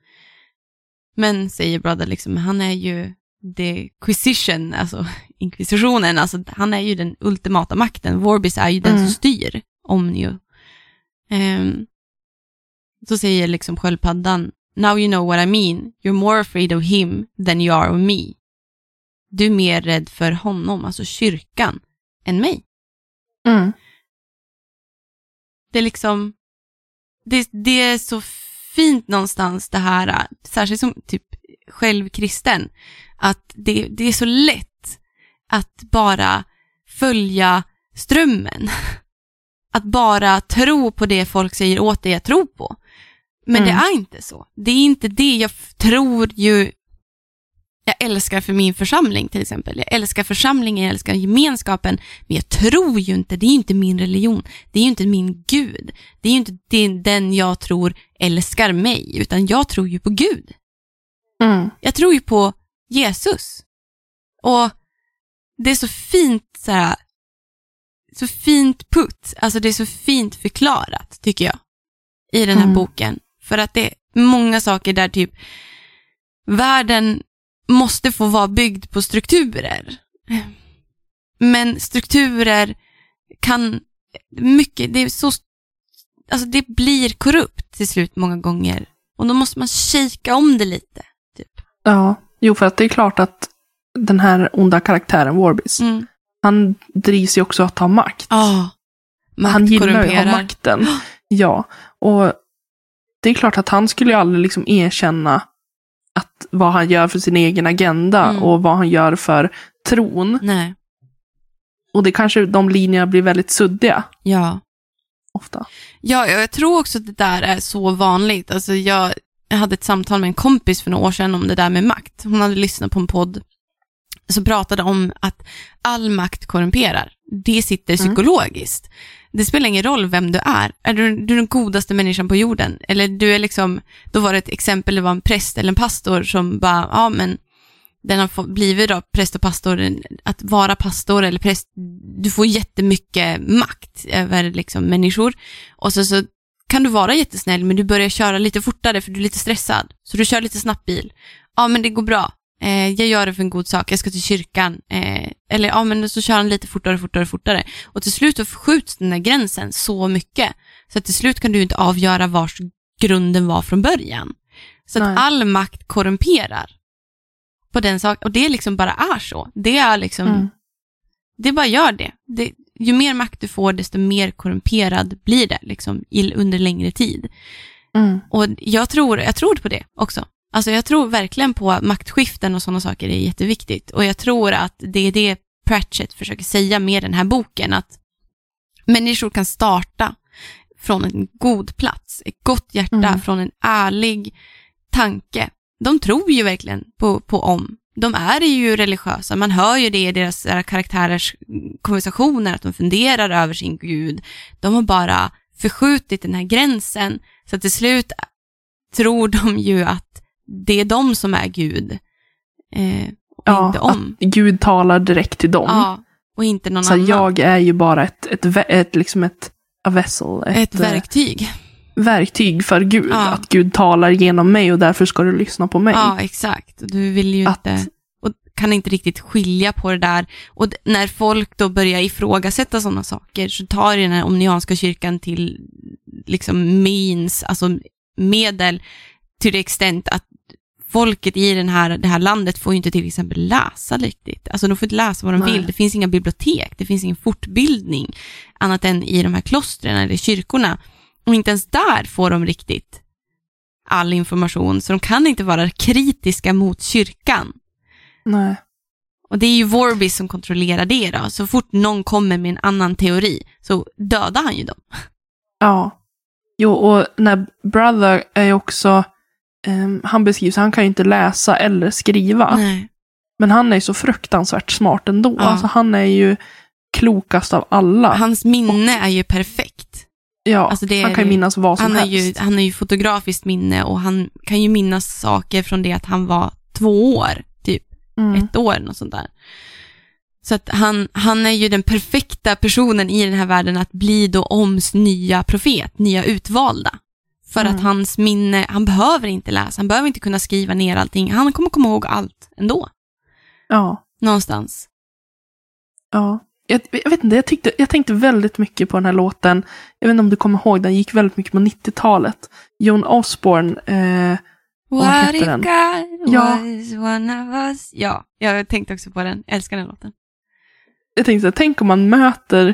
Men, säger Brother, liksom, han är ju the quisition, alltså inkvisitionen, alltså han är ju den ultimata makten. Vorbis är ju den
Mm.
som styr Omnio. Ehm, så säger liksom sköldpaddan, now you know what I mean, you're more afraid of him than you are of me. Du är mer rädd för honom, alltså kyrkan, än mig.
Mm.
Det är liksom, det, det är så fint någonstans det här, särskilt som typ självkristen, att det, det är så lätt att bara följa strömmen. Att bara tro på det folk säger åt dig att tro på. Men det
Mm.
är inte så. Det är inte det. Jag tror ju, jag älskar för min församling till exempel. Jag älskar församlingen, jag älskar gemenskapen. Men jag tror ju inte, det är ju inte min religion. Det är ju inte min Gud. Det är ju inte den- den jag tror älskar mig, utan jag tror ju på Gud.
Mm.
Jag tror ju på Jesus. Och det är så fint så här, så fint putt, alltså det är så fint förklarat tycker jag i den här
Mm.
boken. För att det är många saker där typ världen måste få vara byggd på strukturer. Men strukturer kan mycket, det är så, alltså det blir korrupt till slut många gånger. Och då måste man kika om det lite. Typ.
Ja, jo för att det är klart att den här onda karaktären Warbis,
Mm.
han drivs ju också att ta makt.
Ja. Makt
han gillar ju att ha makten. Ja, och det är klart att han skulle ju aldrig liksom erkänna att vad han gör för sin egen agenda
Mm.
och vad han gör för tron.
Nej.
Och det kanske de linjerna blir väldigt suddiga
Ja.
ofta.
Ja, jag tror också att det där är så vanligt. Alltså jag, hade ett samtal med en kompis för några år sedan om det där med makt. Hon hade lyssnat på en podd som pratade om att all makt korrumperar. Det sitter
Mm.
Det spelar ingen roll vem du är. Är du, du är den godaste människan på jorden? Eller du är liksom, då var det ett exempel, det var en präst eller en pastor som bara, ja men den har fått, blivit då präst och pastor, att vara pastor eller präst, du får jättemycket makt över liksom människor. Och så, så kan du vara jättesnäll men du börjar köra lite fortare för du är lite stressad. Så du kör lite snabbt bil. Ja men det går bra. Eh, jag gör det för en god sak, jag ska till kyrkan. Eh, eller ja men så kör han lite fortare, fortare, fortare. Och till slut så förskjuts den där gränsen så mycket. Så att till slut kan du inte avgöra vars grunden var från början. Så
Nej.
att all makt korrumperar. På den sak och det liksom bara är så. Det är liksom,
Mm.
det bara gör det. det. Ju mer makt du får, desto mer korrumperad blir det liksom, i, under längre tid.
Mm.
Och jag tror, jag tror på det också. Alltså jag tror verkligen på maktskiften och sådana saker är jätteviktigt. Och jag tror att det är det Pratchett försöker säga med den här boken, att människor kan starta från en god plats, ett gott hjärta,
Mm.
från en ärlig tanke. De tror ju verkligen på, på om. De är ju religiösa, man hör ju det i deras eh, karaktärers konversationer, att de funderar över sin gud. De har bara förskjutit den här gränsen, så till slut tror de ju att det är de som är Gud. Eh, och
Ja,
inte om.
att Gud talar direkt till dem.
Ja, och inte någon
så
annan.
jag är ju bara ett, ett, vä- ett, liksom ett a vessel, ett,
Ett
eh,
verktyg.
verktyg för Gud.
Ja.
Att Gud talar genom mig och därför ska du lyssna på mig.
Ja, exakt. Du vill ju
Att-
inte, och kan inte riktigt skilja på det där. Och när folk då börjar ifrågasätta sådana saker så tar den här omnianska kyrkan till liksom means, alltså medel till det extent att folket i den här, det här landet får ju inte till exempel läsa riktigt. Alltså de får inte läsa vad de
Nej.
vill. Det finns inga bibliotek, det finns ingen fortbildning annat än i de här klostren eller kyrkorna. Och inte ens där får de riktigt all information, så de kan inte vara kritiska mot kyrkan.
Nej.
Och det är ju Vorbis som kontrollerar det då. Så fort någon kommer med en annan teori så dödar han ju dem.
Ja. Jo, och när Brother är ju också, ehm, han beskrivs, han kan ju inte läsa eller skriva.
Nej.
Men han är ju så fruktansvärt smart ändå.
Ja.
Alltså han är ju klokast av alla.
Hans minne är ju perfekt.
ja,
alltså
han kan ju minnas vad som
Han
helst.
ju, han har ju fotografiskt minne och han kan ju minnas saker från det att han var två år, typ
Mm.
ett år, något sånt där. Så att han, han är ju den perfekta personen i den här världen att bli då Oms nya profet, nya utvalda. För
Mm.
att hans minne, han behöver inte läsa, han behöver inte kunna skriva ner allting, han kommer komma ihåg allt ändå,
Ja.
någonstans.
Ja. Jag, jag vet inte, jag, tyckte, jag tänkte väldigt mycket på den här låten. Jag vet inte om du kommer ihåg, den gick väldigt mycket på 90-talet. Joan Osborne, eh,
What if? God
Ja.
was one of us? Ja, jag tänkte också på den, jag älskar den låten.
jag tänkte så här, tänk om man möter,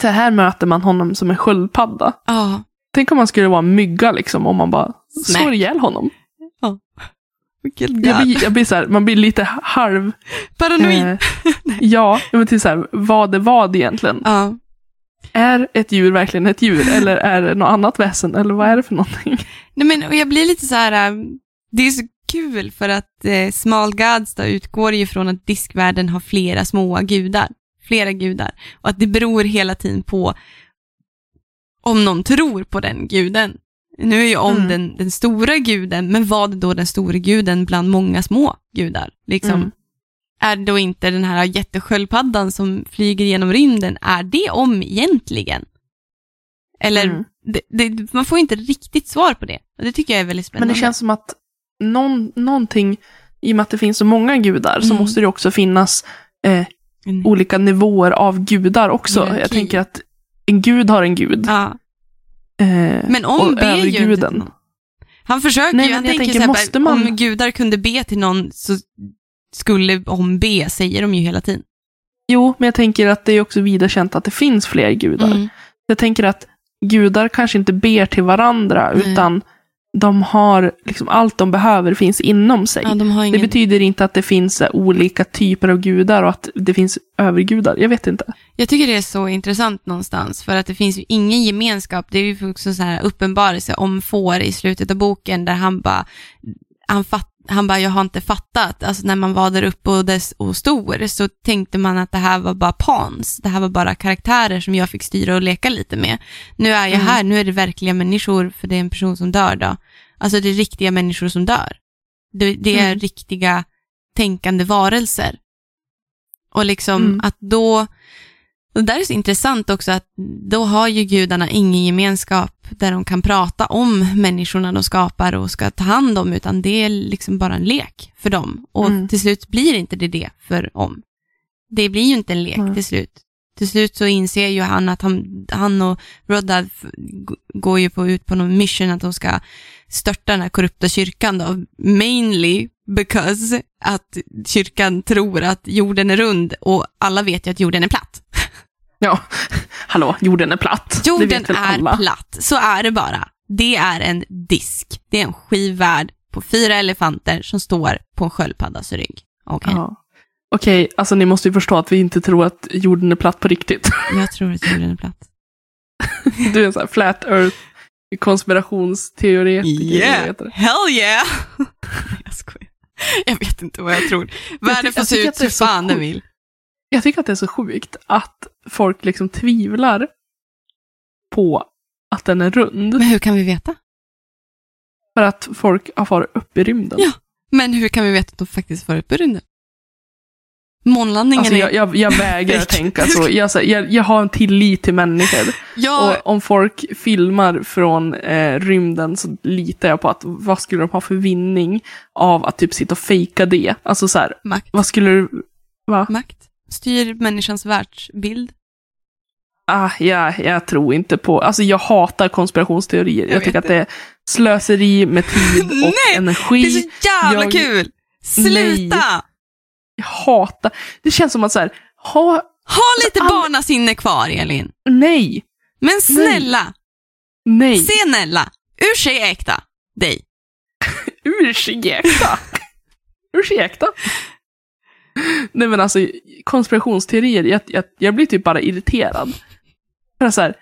så här möter man honom som en sköldpadda.
Ja,
Tänk om man skulle vara en mygga liksom, om man bara
Smack.
slår ihjäl honom.
vilket
Jag blir, jag blir så här, man blir lite halv...
Paranoid.
Eh, ja, men till så här, vad är vad egentligen?
Ja.
Är ett djur verkligen ett djur? Eller är det något annat väsen? Eller vad är det för någonting?
Nej men och jag blir lite så här, äh, det är så kul för att eh, Small Gods då utgår ju från att diskvärlden har flera små gudar, flera gudar. Och att det beror hela tiden på om någon tror på den guden. Nu är ju om
Mm.
den, den stora guden, men vad är då den stora guden bland många små gudar? Liksom,
Mm.
Är då inte den här jättesköldpaddan som flyger genom rymden, är det om egentligen? Eller,
Mm.
det, det, man får inte riktigt svar på det. Och det tycker jag är väldigt
Men
spännande.
det känns som att någon, någonting, i och med att det finns så många gudar, så
Mm.
måste det också finnas eh, olika nivåer av gudar också.
Hierarki.
Jag tänker att en gud har en gud.
Ja,
Eh,
men om ber ju inte till
överguden.
någon. Han försöker
Nej,
ju, han
jag
tänker
tänker,
här,
måste
bara,
man-
om gudar kunde be till någon så skulle om be, säger de ju hela tiden.
Jo, men jag tänker att det är också vida känt att det finns fler gudar.
Mm.
Jag tänker att gudar kanske inte ber till varandra,
Nej.
utan de har liksom allt de behöver finns inom sig.
Ja, de har
Det
ingen...
betyder inte att det finns eh, olika typer av gudar och att det finns övergudar. Jag vet inte.
Jag tycker det är så intressant någonstans, för att det finns ju ingen gemenskap. Det är ju också så här uppenbarelse om får i slutet av boken, där han bara, han, fatt, han bara, jag har inte fattat. Alltså när man var där uppe och, dess, och stor, så tänkte man att det här var bara pans. Det här var bara karaktärer som jag fick styra och leka lite med. Nu är jag
Mm.
här, nu är det verkliga människor, för det är en person som dör då. Alltså det är riktiga människor som dör. Det, det är
Mm.
riktiga tänkande varelser. Och liksom
Mm.
att då det där är så intressant också att då har ju gudarna ingen gemenskap där de kan prata om människorna de skapar och ska ta hand om, utan det är liksom bara en lek för dem. Och
Mm.
till slut blir inte det det för om. Det blir ju inte en lek
Nej.
till slut. Till slut så inser ju han att han, han och g- går ju på, ut på någon mission att de ska störta den här korrupta kyrkan då, mainly because att kyrkan tror att jorden är rund och alla vet ju att jorden är platt.
Ja, hallå, jorden är platt.
Jorden är
alla.
platt, så är det bara. Det är en disk. Det är en skivvärld på fyra elefanter som står på en sköldpaddas rygg. Okej,
Ja. Okej, alltså ni måste ju förstå att vi inte tror att jorden är platt på riktigt.
jag tror att jorden är platt.
Du är en sån här flat earth konspirationsteoretiker. det?
hell yeah! jag skojar. Jag vet inte vad jag tror. Världen får se ut hur fan den vill.
Jag tycker att det är så sjukt att folk liksom tvivlar på att den är rund.
Men hur kan vi veta?
För att folk har farit upp i rymden.
Ja. Men hur kan vi veta att de faktiskt var uppe i rymden? Månlandningen
Alltså
är...
jag, jag, jag vägrar tänka så. Jag, jag, jag har en tillit till människor.
ja,
Och om folk filmar från eh, rymden så litar jag på att vad skulle de ha för vinning av att typ sitta och fejka det? Alltså så här,
makt.
vad skulle du... Va?
Makt. Styr människans världsbild.
Ah, ja, jag tror inte på... Alltså jag hatar konspirationsteorier. Jag,
Jag
tycker att det är slöseri med tid och
Nej,
energi.
Det är så jävla
jag-
kul! Sluta!
Jag hatar... Det känns som att så här, ha...
Ha lite
all-
barnasinne kvar, Elin.
Nej,
Men snälla,
nej.
se Nella. Ur sig äkta. Dig.
Ursäkta! Ursäkta? Nej men alltså, konspirationsteorier, jag, jag, jag blir typ bara irriterad. För så här,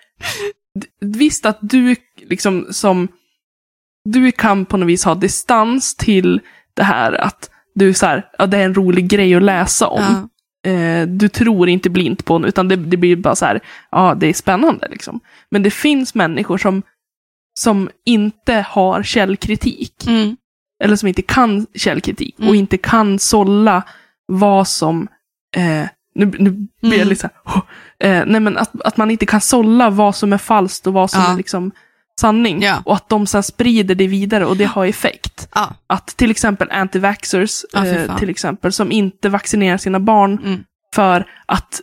visst att du liksom som, du kan på något vis ha distans till det här att du så här, ja det är en rolig grej att läsa om.
Ja.
Eh, du tror inte blint på den, utan det, det blir bara så här, ja det är spännande liksom. Men det finns människor som, som inte har källkritik
Mm.
eller som inte kan källkritik
Mm.
och inte kan sålla vad som, eh, nu, nu blir jag
Mm.
lite så här, eh, nej men att, att man inte kan sålla vad som är falskt och vad som
Ja.
är liksom sanning.
Ja.
Och att de sen sprider det vidare och det har effekt.
Ja.
Att till exempel anti-vaxxers,
Ja, fy
eh, till exempel, som inte vaccinerar sina barn
Mm.
för att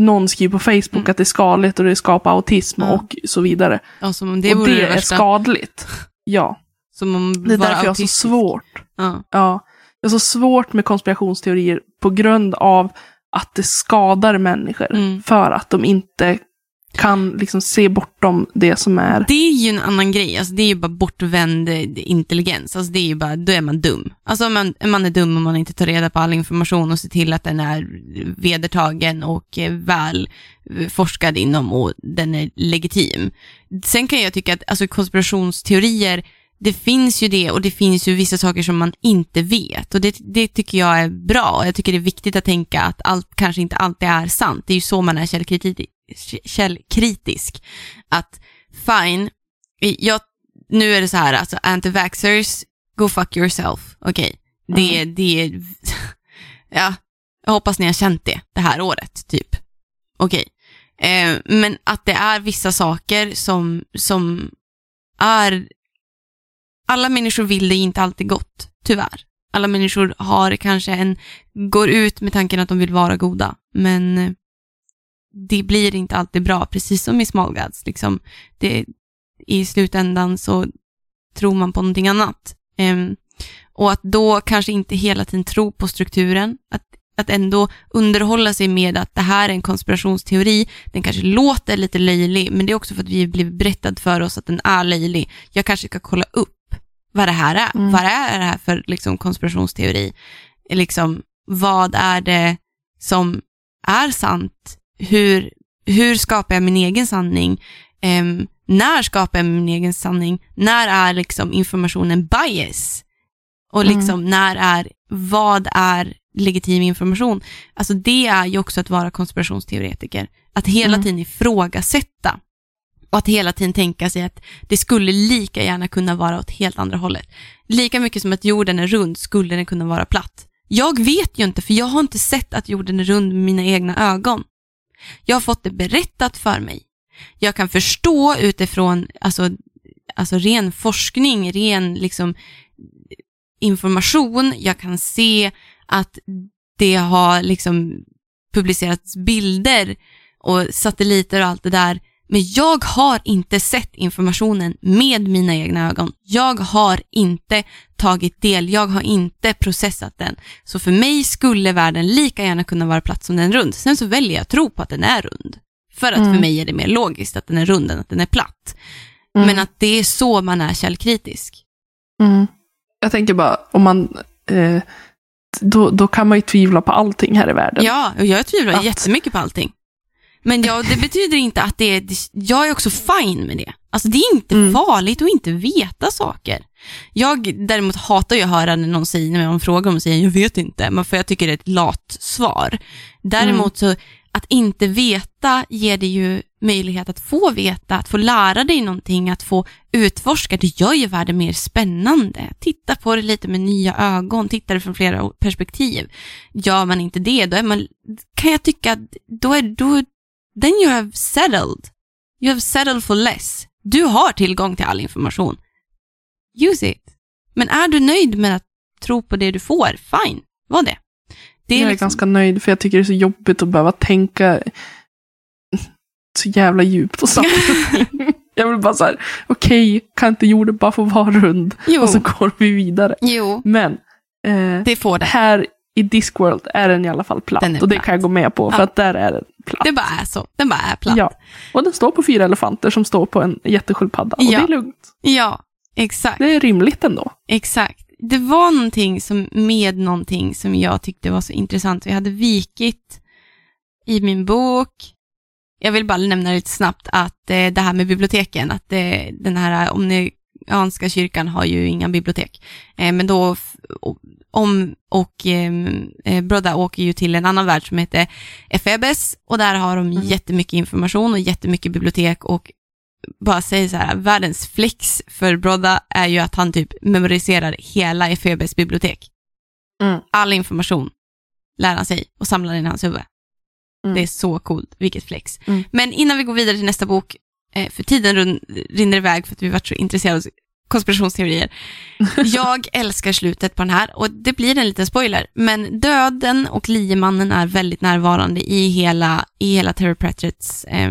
någon skriver på Facebook
Mm.
att det är skadligt och det skapar autism
Ja.
och så vidare.
Det
och det,
det,
är skadligt. Ja, det är därför jag har så
autistisk.
svårt
Ja.
Ja, det är så svårt med konspirationsteorier på grund av att det skadar människor.
Mm.
För att de inte kan liksom se bortom det som är.
Det är ju en annan grej, alltså det är ju bara bortvänd intelligens, alltså det är ju bara, då är man dum. Alltså man, man är dum om man inte tar reda på all information och ser till att den är vedertagen och eh, väl eh, forskad inom och den är legitim. Sen kan jag tycka att alltså konspirationsteorier, det finns ju det och det finns ju vissa saker som man inte vet och det, det tycker jag är bra och jag tycker det är viktigt att tänka att allt kanske inte alltid är sant. Det är ju så man är källkriti- källkritisk. Att fine, jag, nu är det så här, alltså anti-vaxxers, go fuck yourself. Okej, det, det, ja, jag hoppas ni har känt det det här året, typ. Okej. Eh, men att det är vissa saker som, som är, alla människor vill det inte alltid gott, tyvärr. Alla människor har kanske en, går ut med tanken att de vill vara goda, men eh, det blir inte alltid bra, precis som i Small Gods. Liksom, det, I slutändan så tror man på någonting annat. Um, och att då kanske inte hela tiden tro på strukturen, att, att ändå underhålla sig med att det här är en konspirationsteori, den kanske låter lite löjlig, men det är också för att vi blivit berättad för oss att den är löjlig. Jag kanske ska kolla upp vad det här är.
Mm.
Vad är det här för liksom, konspirationsteori? Liksom, vad är det som är sant? Hur, hur skapar jag min egen sanning? Ehm, när skapar jag min egen sanning? När är liksom informationen bias? Och
Mm.
liksom när är, vad är legitim information? Alltså det är ju också att vara konspirationsteoretiker. Att hela
Mm.
tiden ifrågasätta. Och att hela tiden tänka sig att det skulle lika gärna kunna vara åt helt andra hållet. Lika mycket som att jorden är rund skulle den kunna vara platt. Jag vet ju inte, för jag har inte sett att jorden är rund med mina egna ögon. Jag har fått det berättat för mig. Jag kan förstå utifrån alltså, alltså ren forskning, ren liksom, information. Jag kan se att det har liksom publicerats bilder och satelliter och allt det där. Men jag har inte sett informationen med mina egna ögon. Jag har inte tagit del, jag har inte processat den. Så för mig skulle världen lika gärna kunna vara platt som den är rund. Sen så väljer jag att tro på att den är rund. För att
Mm.
för mig är det mer logiskt att den är rund än att den är platt.
Mm.
Men att det är så man är källkritisk.
Mm. Jag tänker bara, om man... Eh, då, då kan man ju tvivla på allting här i världen.
Ja, och jag tvivlar
Att-
jättemycket på allting. Men ja, det betyder inte att det är, jag är också fine med det. Alltså det är inte
Mm.
farligt att inte veta saker. Jag däremot hatar ju att höra när någon säger, när man frågar om säger jag vet inte, men för jag tycker det är ett lat svar. Däremot så, att inte veta ger dig ju möjlighet att få veta, att få lära dig någonting, att få utforska. Det gör ju världen mer spännande. Titta på det lite med nya ögon, titta det från flera perspektiv. Gör man inte det, då är man, kan jag tycka, att då är, då, then you have settled. You have settled for less. Du har tillgång till all information. Use it. Men är du nöjd med att tro på det du får, fine, var det. det
jag är
liksom-
ganska nöjd för jag tycker det är så jobbigt att behöva tänka så jävla djupt och saker. jag vill bara så här, okej, kan inte jorden bara få vara rund?
Jo.
Och så går vi vidare.
Jo,
Men eh,
det får det.
här i Discworld är den i alla fall platt. Och det
platt.
kan jag gå med på, för
Ja.
att där är den platt.
Det bara är så. Den bara är platt.
Ja. Och den står på fyra elefanter som står på en jättesköldpadda. Och
Ja.
det är lugnt.
ja, exakt.
Det är rimligt ändå.
Exakt. Det var någonting som, med någonting som jag tyckte var så intressant. Vi hade vikit i min bok. Jag vill bara nämna lite snabbt att eh, det här med biblioteken, att eh, den här omnianska kyrkan har ju inga bibliotek. Eh, men då, om och eh, eh, Brodda åker ju till en annan värld som heter Efebes och där har de
Mm.
jättemycket information och jättemycket bibliotek och bara säger så här, världens flex för Brodda är ju att han typ memoriserar hela Efebes bibliotek.
Mm.
All information lär han sig och samlar den i hans huvud.
Mm.
Det är så coolt, vilket flex.
Mm.
Men innan vi går vidare till nästa bok, eh, för tiden rinner iväg för att vi varit så intresserade konspirationsteorier. Jag älskar slutet på den här och det blir en liten spoiler, men döden och liemannen är väldigt närvarande i hela, i hela Terry Pratchetts eh,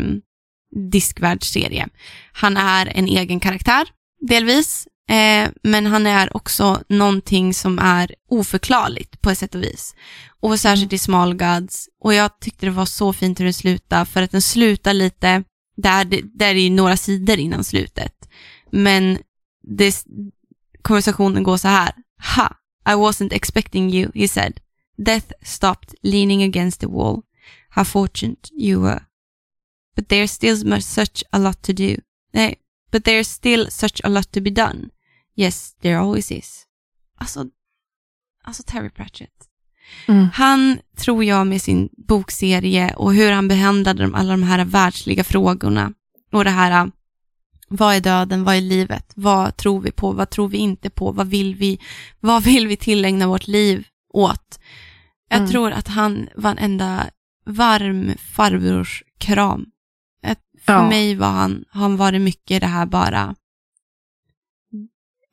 diskvärldsserie. Han är en egen karaktär, delvis, eh, men han är också någonting som är oförklarligt på ett sätt och vis. Och särskilt i Small Gods. Och jag tyckte det var så fint hur den slutade, för att den slutar lite, där, där är ju några sidor innan slutet. Men det, konversationen går så här. Ha, I wasn't expecting you, he said. Death stopped leaning against the wall. How fortunate you were. But there's still such a lot to do. Nej, but there's still such a lot to be done. Yes, there always is. Alltså, alltså Terry Pratchett.
Mm.
Han, tror jag, med sin bokserie och hur han behandlade de, alla de här världsliga frågorna och det här, vad är döden, vad är livet, vad tror vi på, vad tror vi inte på, vad vill vi, vad vill vi tillägna vårt liv åt? Jag
Mm.
tror att han var en enda varm farbrorskram. Ett- För
Ja.
mig var han, han var det mycket det här bara,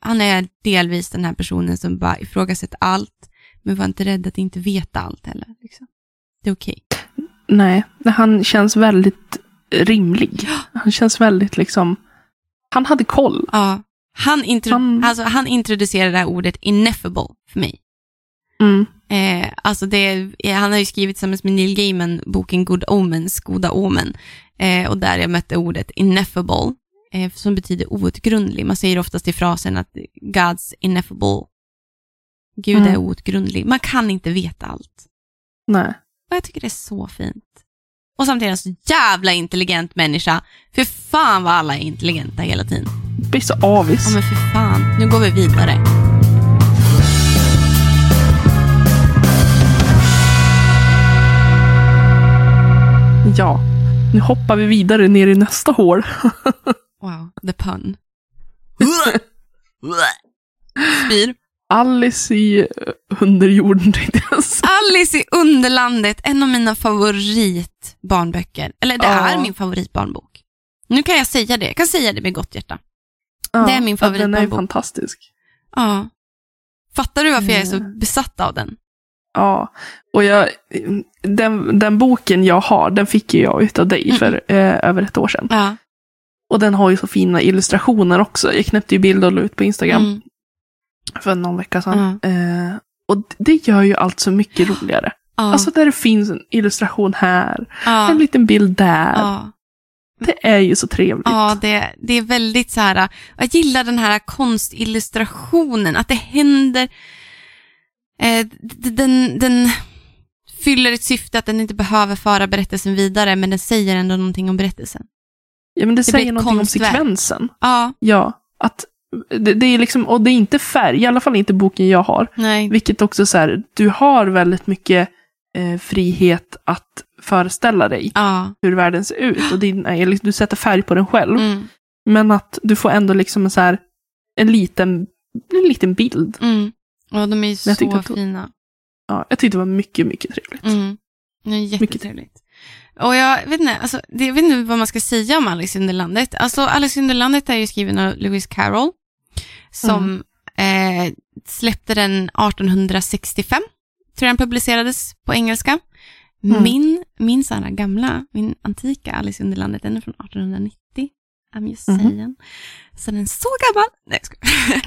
han är delvis den här personen som bara ifrågasätter allt, men var inte rädd att inte veta allt heller. Liksom. Det är okej.
Nej, han känns väldigt rimlig. Han känns väldigt liksom... Han hade koll.
Ja. Han, intro-
Han-
Alltså, han introducerade det här ordet ineffable för mig.
Mm.
Eh, alltså det, eh, han har ju skrivit tillsammans med Neil Gaiman boken Good Omens, Goda Omen. Eh, och där jag mötte ordet ineffable, eh, som betyder outgrundlig. Man säger oftast i frasen att God's ineffable. Gud
Mm.
är outgrundlig. Man kan inte veta allt.
Nej.
Och jag tycker det är så fint. Och samtidigt han så jävla intelligent människa. För fan vad alla är intelligenta hela tiden.
Blir så avis.
Ja men för fan, nu går vi vidare.
Ja. Nu hoppar vi vidare ner i nästa hål.
Wow, the pun. Spyr.
Alice i eh, underjorden tänkte jag säga.
Alice i Underlandet, en av mina favoritbarnböcker. Eller det
Ja.
är min favoritbarnbok. Nu kan jag säga det, jag kan säga det med gott hjärta.
Ja,
Det är min
ja, Den är
favoritbarnbok.
fantastisk.
Ja. Fattar du varför jag är så
Mm.
besatt av den?
Ja, och jag, den, den boken jag har, den fick ju jag utav dig
Mm.
för eh, över ett år sedan.
Ja.
Och den har ju så fina illustrationer också. Jag knäppte ju bild och la ut på Instagram
Mm.
För någon vecka sedan. Eh, och det gör ju allt så mycket roligare.
Ja.
Alltså där det finns en illustration här,
ja.
en liten bild där.
ja.
Det är ju så trevligt.
Ja, det, det är väldigt så här, jag gillar den här konstillustrationen, att det händer, eh, den, den fyller ett syfte att den inte behöver föra berättelsen vidare, men den säger ändå någonting om berättelsen.
Ja, men det,
blir
säger någonting om
konstverk.
sekvensen.
Ja,
Ja, att det, det är liksom, och det är inte färg, i alla fall inte boken jag har.
nej,
Vilket också så här, du har väldigt mycket eh, frihet att föreställa dig
ja,
hur världen ser ut. Och din, du sätter färg på den själv.
mm,
Men att du får ändå liksom en, så här, en, liten, en liten bild.
mm. Och de är ju så
att
fina.
Ja, jag tyckte det var mycket, mycket trevligt.
Mm. Det är jättetrevligt. Och jag vet, inte, alltså, det, jag vet inte vad man ska säga om Alice i Underlandet. Alltså, Alice i Underlandet är ju skriven av Lewis Carroll som eh, släppte den 1865. Tror jag den publicerades på engelska.
Mm.
Min, min här gamla, min antika Alice i Underlandet, den är från 1890. I'm just
Mhm.
saying. Så den är så gammal. Nej, jag.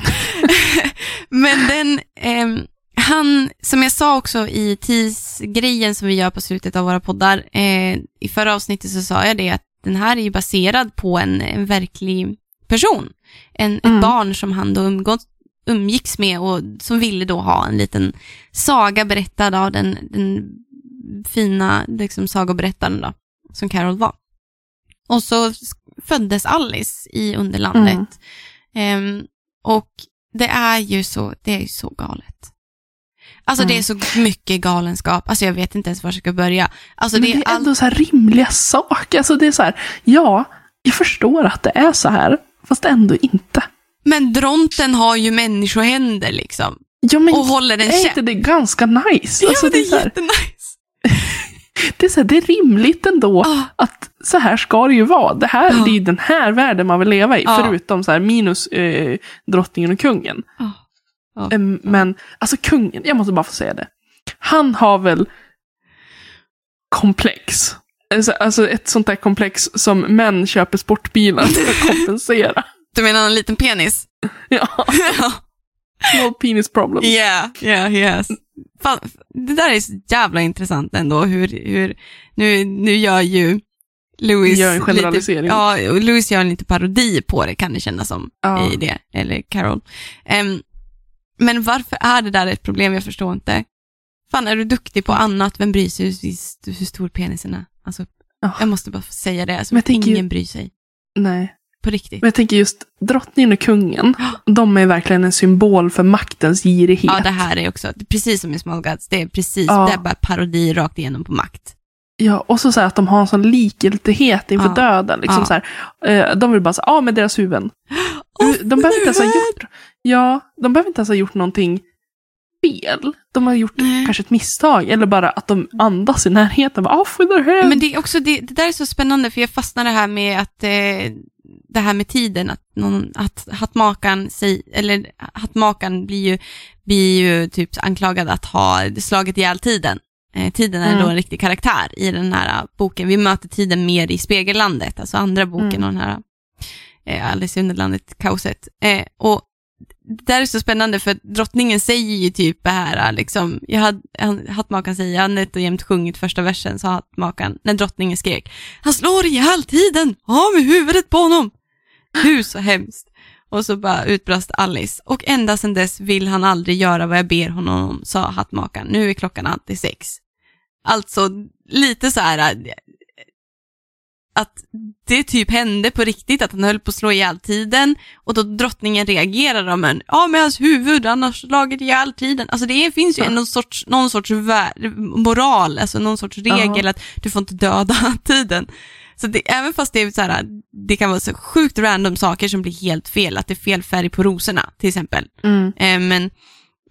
Men den, ehm, han, som jag sa också i TIS-grejen som vi gör på slutet av våra poddar, eh, i förra avsnittet så sa jag det att den här är ju baserad på en, en verklig person. En,
Mm.
Ett barn som han då umgått, umgicks med och som ville då ha en liten saga berättad av den, den fina liksom, sagoberättaren då, som Carol var. Och så föddes Alice i Underlandet. Ehm, och det är ju så, det är ju så galet. Alltså
Mm.
det är så mycket galenskap. Alltså jag vet inte ens var jag ska börja. Alltså
Men
det är,
det är ändå så här rimliga saker. Alltså det är så här, ja, jag förstår att det är så här, fast ändå inte.
Men Dronten har ju människohänder liksom.
Ja, men
Och håller en
är
käpp.
inte det ganska nice?
Ja,
Alltså, det, är
är jättenice.
det, är så här, det är rimligt ändå
Ah,
att så här ska det ju vara. Det, här,
Ja.
det är ju den här världen man vill leva i,
Ja.
förutom så här minus eh, drottningen och kungen.
ah. Ja.
Em, Men alltså kungen, jag måste bara få säga det. Han har väl komplex. Alltså, alltså ett sånt där komplex som män köper sportbilar för att kompensera.
Du menar en liten penis?
Ja, small penis problem.
Yeah, yeah, yes. Fan, det där är så jävla intressant ändå, hur, hur nu, nu gör ju Louis
Gör en generalisering.
Lite, ja, Louis gör en lite parodi på det kan det kännas som
Ja.
i det, eller Carol. Em, men varför är det där ett problem? Jag förstår inte. Fan, är du duktig på annat, vem bryr sig hur, hur stor penisen är? Alltså,
Ja.
jag måste bara säga det, alltså,
Men tänker
ingen
ju-
bryr sig.
Nej.
På riktigt.
Men jag tänker just drottningen och kungen, de är verkligen en symbol för maktens girighet.
Ja, det här är också, precis som i Small Gods, det är precis,
Ja.
det är bara parodi rakt igenom på makt.
Ja, och så, så att de har en sån likgiltighet inför
Ja.
döden. Liksom
Ja.
så här, eh, de vill bara säga, ja med deras huvuden.
Åh,
de behöver inte ens ha gjort, ja, de behöver inte ens ha gjort någonting fel. De har gjort
Nej.
kanske ett misstag, eller bara att de andas i närheten. Bara, Off with their head.
Men det är också, det, det där är så spännande för jag fastnar det här med att eh, det här med tiden, att, någon, att hattmakaren, säg, eller hattmakaren blir ju, blir ju typ anklagad att ha slagit ihjäl tiden. Eh, tiden är
Mm.
då en riktig karaktär i den här eh, boken. Vi möter tiden mer i Spegellandet, alltså andra boken
Mm.
och den här eh, Alice i Underlandet, kaoset. Eh, och det där är så spännande för drottningen säger ju typ det här, liksom, jag hade, han- hattmakaren säger, jag har nätt och jämt sjungit första versen, sa hattmakaren, när drottningen skrek, han slår ihjäl tiden, av med huvudet på honom. Hur så hemskt. Och så bara utbrast Alice, och ända sedan dess vill han aldrig göra vad jag ber honom om, sa hattmakaren, nu är klockan alltid sex. Alltså, lite så här, att det typ hände på riktigt, att han höll på att slå ihjäl tiden och då drottningen reagerade men, ja med hans huvud, han har slagit ihjäl tiden. Alltså det finns ju
Ja.
någon sorts, någon sorts moral, alltså någon sorts regel
Ja.
att du får inte döda tiden. Så det, även fast det är så här, det kan vara så sjukt random saker som blir helt fel, att det är fel färg på rosorna till exempel.
Mm.
Eh, men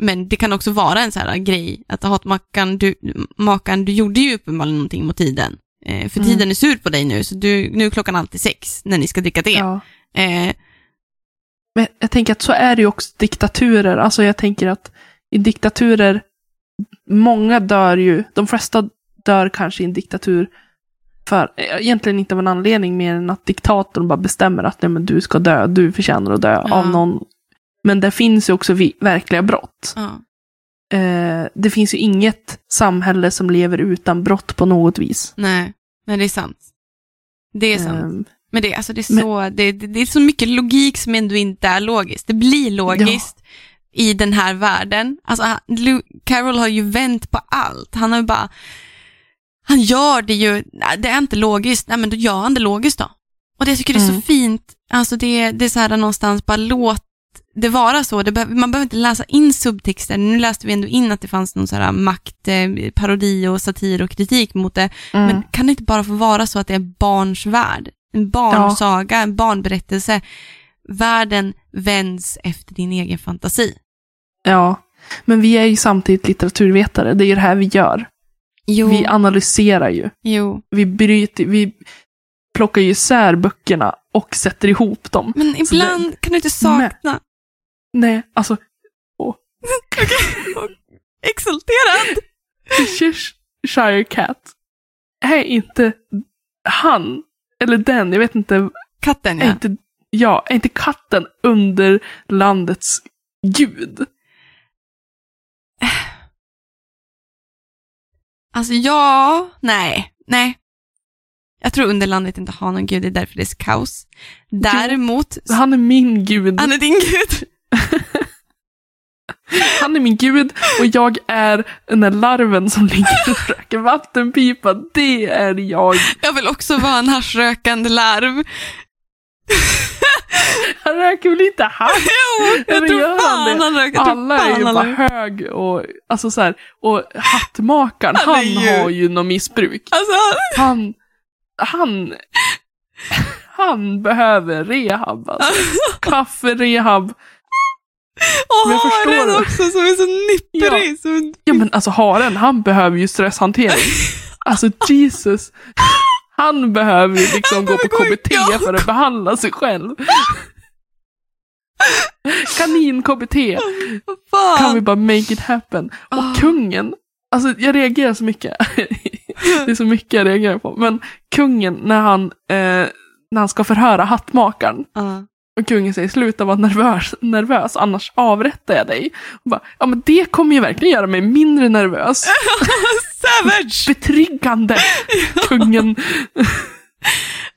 Men det kan också vara en så här grej, att hatmakan, du, makan, du gjorde ju uppenbarligen någonting mot tiden. Eh, för
Mm.
tiden är sur på dig nu, så du, nu är klockan alltid sex när ni ska dricka te.
Ja.
Eh,
Men jag tänker att så är det ju också diktaturer. Alltså jag tänker att i diktaturer, många dör ju, de flesta dör kanske i en diktatur för, eh, egentligen inte av en anledning mer än att diktatorn bara bestämmer att nej, men du ska dö, du förtjänar att dö
Ja.
av någon. Men det finns ju också verkliga brott.
ja.
Eh, det finns ju inget samhälle som lever utan brott på något vis.
Nej, nej, det är sant. Det är sant.
Eh,
Men det, alltså det, är så, det, det, det är så mycket logik som ändå inte är logiskt. Det blir logiskt i den här världen. Alltså, Carol har ju vänt på allt. Han har ju bara, han gör det ju, det är inte logiskt, nej men då gör han det logiskt då. Och det jag tycker det är
Mm.
så fint, alltså det, det är så här någonstans, bara låt det vara så. Det be- man behöver inte läsa in subtexter. Nu läste vi ändå in att det fanns någon så här makt, eh, parodi och satir och kritik mot det.
mm.
Men kan det inte bara få vara så att det är barns värld? En barnsaga, en barnberättelse. Världen vänds efter din egen fantasi.
Ja, men vi är ju samtidigt litteraturvetare. Det är ju det här vi gör.
Jo,
Vi analyserar ju.
jo.
Vi bryter, vi plockar ju isär böckerna och sätter ihop dem.
Men ibland kan du inte sakna.
Nej, alltså,
Exalterad!
Cheshire Cat är inte han, eller den, jag vet inte,
Katten
är
ja.
inte, ja, är inte katten under landets gud?
Alltså ja, nej, nej. Jag tror underlandet inte har någon gud, det är därför det är kaos. Däremot,
Han är min gud.
han är din gud.
Han är min gud och jag är den där larven som ligger och röker vattenpipa. Det är jag.
Jag vill också vara en haschrökande larv.
Han röker väl inte hasch?
Jo, jag
men
tror fan han röker.
Alla är ju bara hög och, alltså så här, och hattmakaren,
Han
han
ju-
har ju något missbruk.
Alltså,
Han, han, han behöver rehab alltså. Kafferehab.
och
Men
haren också som är så nipprig. Så...
Ja men alltså haren, han behöver ju stresshantering. Alltså Jesus. Han behöver ju liksom gå på
gå
KBT
jobb.
för att behandla sig själv. Kanin-KBT. Kan vi bara make it happen? Och
Ah.
kungen, alltså jag reagerar så mycket. Det är så mycket jag reagerar på. Men kungen, när han, eh, när han ska förhöra hattmakaren.
Ja.
Och kungen säger sluta vara nervös, nervös annars avrättar jag dig. Och bara, ja men det kommer ju verkligen göra mig mindre nervös.
Savage!
Betryggande, kungen.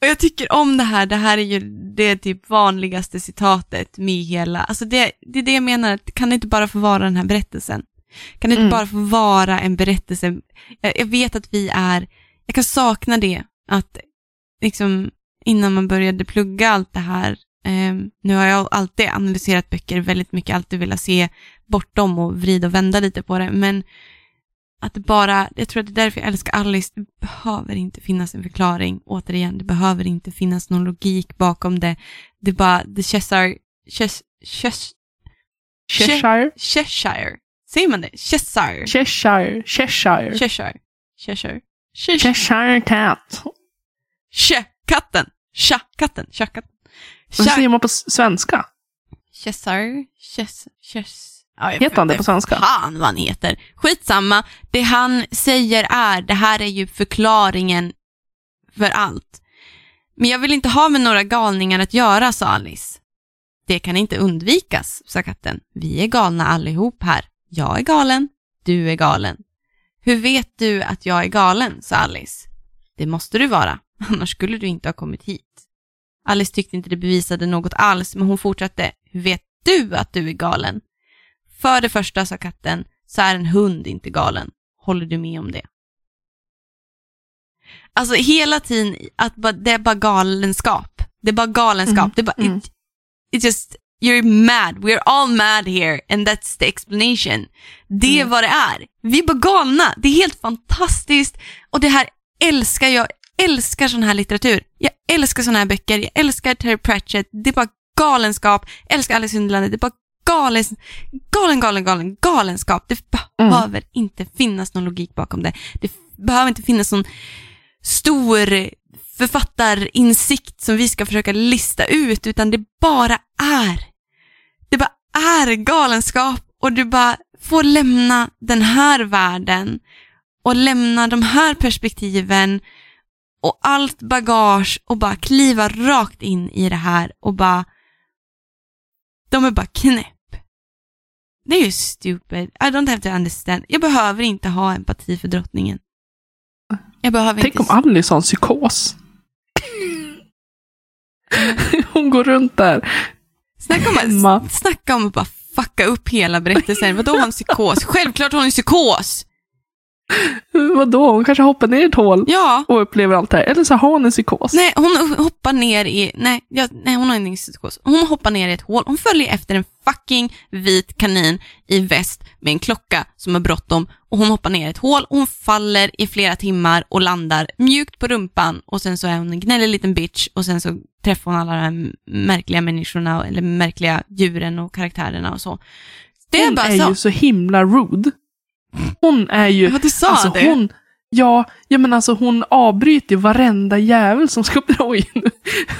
Och jag tycker om det här, det här är ju det typ vanligaste citatet med hela, alltså det, det är det jag menar, att kan det inte bara få vara den här berättelsen? Kan det inte
Mm.
bara få vara en berättelse? Jag, jag vet att vi är, jag kan sakna det, att liksom innan man började plugga allt det här, ehm, nu har jag alltid analyserat böcker väldigt mycket, alltid velat se bortom och vrida och vända lite på det, men att det bara, jag tror att det är därför jag älskar Alice, det behöver inte finnas en förklaring, återigen, det behöver inte finnas någon logik bakom det. Det är bara, the Cheshire, Ches, Ches,
Cheshire.
Cheshire, säger man det? Cheshire?
Cheshire. Cheshire.
Cheshire? Cheshire? Cheshire?
Cat.
Che, katten! Cha, katten, cha, katten.
Vad säger man på svenska?
Cheshire, Ches, Ches. Ja,
Heter han det på svenska?
Fan vad han heter. Skitsamma, det han säger är, det här är ju förklaringen för allt. Men jag vill inte ha med några galningar att göra, sa Alice. Det kan inte undvikas, sa katten. Vi är galna allihop här. Jag är galen, du är galen. Hur vet du att jag är galen, sa Alice. Det måste du vara, annars skulle du inte ha kommit hit. Alice tyckte inte det bevisade något alls, men hon fortsatte. Hur vet du att du är galen? För det första, sa katten, så är en hund inte galen. Håller du med om det? Alltså hela tiden, att det är bara galenskap. Det är bara galenskap.
Mm,
Det är bara,
mm.
it, it's just, you're mad. We're all mad here and that's the explanation. Det är
Mm.
vad det är. Vi är bara galna. Det är helt fantastiskt och det här älskar jag. älskar sån här litteratur. Jag älskar såna här böcker. Jag älskar Terry Pratchett. Det är bara galenskap. Jag älskar Alice i Underlandet. Det är bara galen, galen, galen, galen galenskap. Det behöver inte finnas någon logik bakom det. Det behöver inte finnas någon stor författarinsikt som vi ska försöka lista ut, utan det bara är. Är galenskap och du bara får lämna den här världen och lämna de här perspektiven och allt bagage och bara kliva rakt in i det här och bara de är bara knäpp. Det är ju stupid. I don't have to understand. Jag behöver inte ha empati för drottningen. Jag behöver
Tänk
inte...
om Alice har en psykos. Hon går runt där.
Snacka om,
Hemma.
snacka om att bara fucka upp hela berättelsen. Vadå har hon psykos? Självklart har hon en psykos!
Vadå, hon kanske hoppar ner i ett hål
Ja.
och upplever allt det här. Eller så har hon en psykos.
Nej, hon hoppar ner i... Nej, jag, nej hon har ingen psykos. Hon hoppar ner i ett hål. Hon följer efter en fucking vit kanin i väst med en klocka som är bråttom och hon hoppar ner i ett hål hon faller i flera timmar och landar mjukt på rumpan och sen så är hon en gnällig liten bitch och sen så träffar hon alla de här märkliga människorna eller märkliga djuren och karaktärerna och så. Det är
hon
bara
är
så.
ju så himla rude. Hon är ju...
Ja, du sa
alltså
det.
hon... Ja, ja, men alltså hon avbryter ju varenda jävel som ska dra in.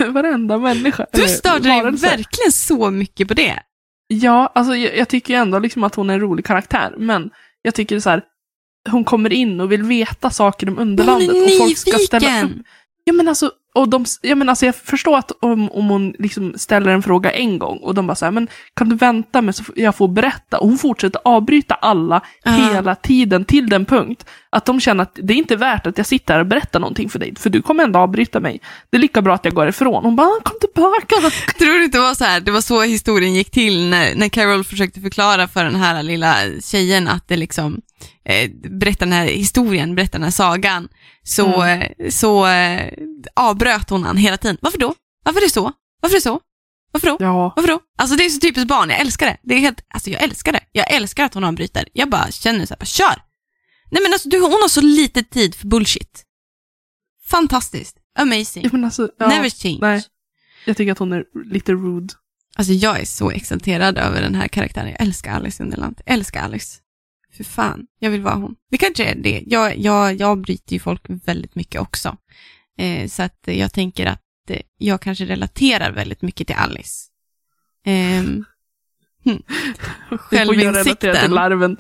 varenda människa.
Du störde dig verkligen så mycket på det.
Ja, alltså jag, jag tycker ju ändå liksom att hon är en rolig karaktär, men jag tycker så här, hon kommer in och vill veta saker om underlandet.
Hon är
och folk ska ställa
nyfiken.
upp. Ja, men alltså, och de, ja, men alltså jag förstår att om, om hon liksom ställer en fråga en gång och de bara så här, men kan du vänta med så jag får berätta? Och hon fortsätter avbryta alla
Ja.
hela tiden till den punkt att de känner att det är inte värt att jag sitter här och berättar någonting för dig, för du kommer ändå avbryta mig. Det är lika bra att jag går ifrån. Hon bara, kom tillbaka.
Tror du inte det var så här, det var så historien gick till när, när Carol försökte förklara för den här lilla tjejen att det liksom, eh, berätta den här historien, berätta den här sagan, så,
Mm.
eh, så eh, avbröt hon han hela tiden. Varför då? Varför är det så? Varför är det så? Varför då?
Ja,
Varför då? Alltså det är så typiskt barn, jag älskar det. Det är helt, alltså jag älskar det. Jag älskar att hon avbryter. Jag bara känner så här, bara kör! Nej men alltså du, hon har så lite tid för bullshit. Fantastiskt. Amazing.
ja alltså, ja,
Never change.
nej. jag tycker att hon är lite rude.
Alltså jag är så exalterad över den här karaktären. Jag älskar Alice Underland. Jag älskar Alice. För fan, jag vill vara hon. Det kanske är det. Jag, jag, jag bryter ju folk väldigt mycket också. Eh, så att jag tänker att eh, jag kanske relaterar väldigt mycket till Alice. Ehm, hm.
Det
Självinsikten.
larven.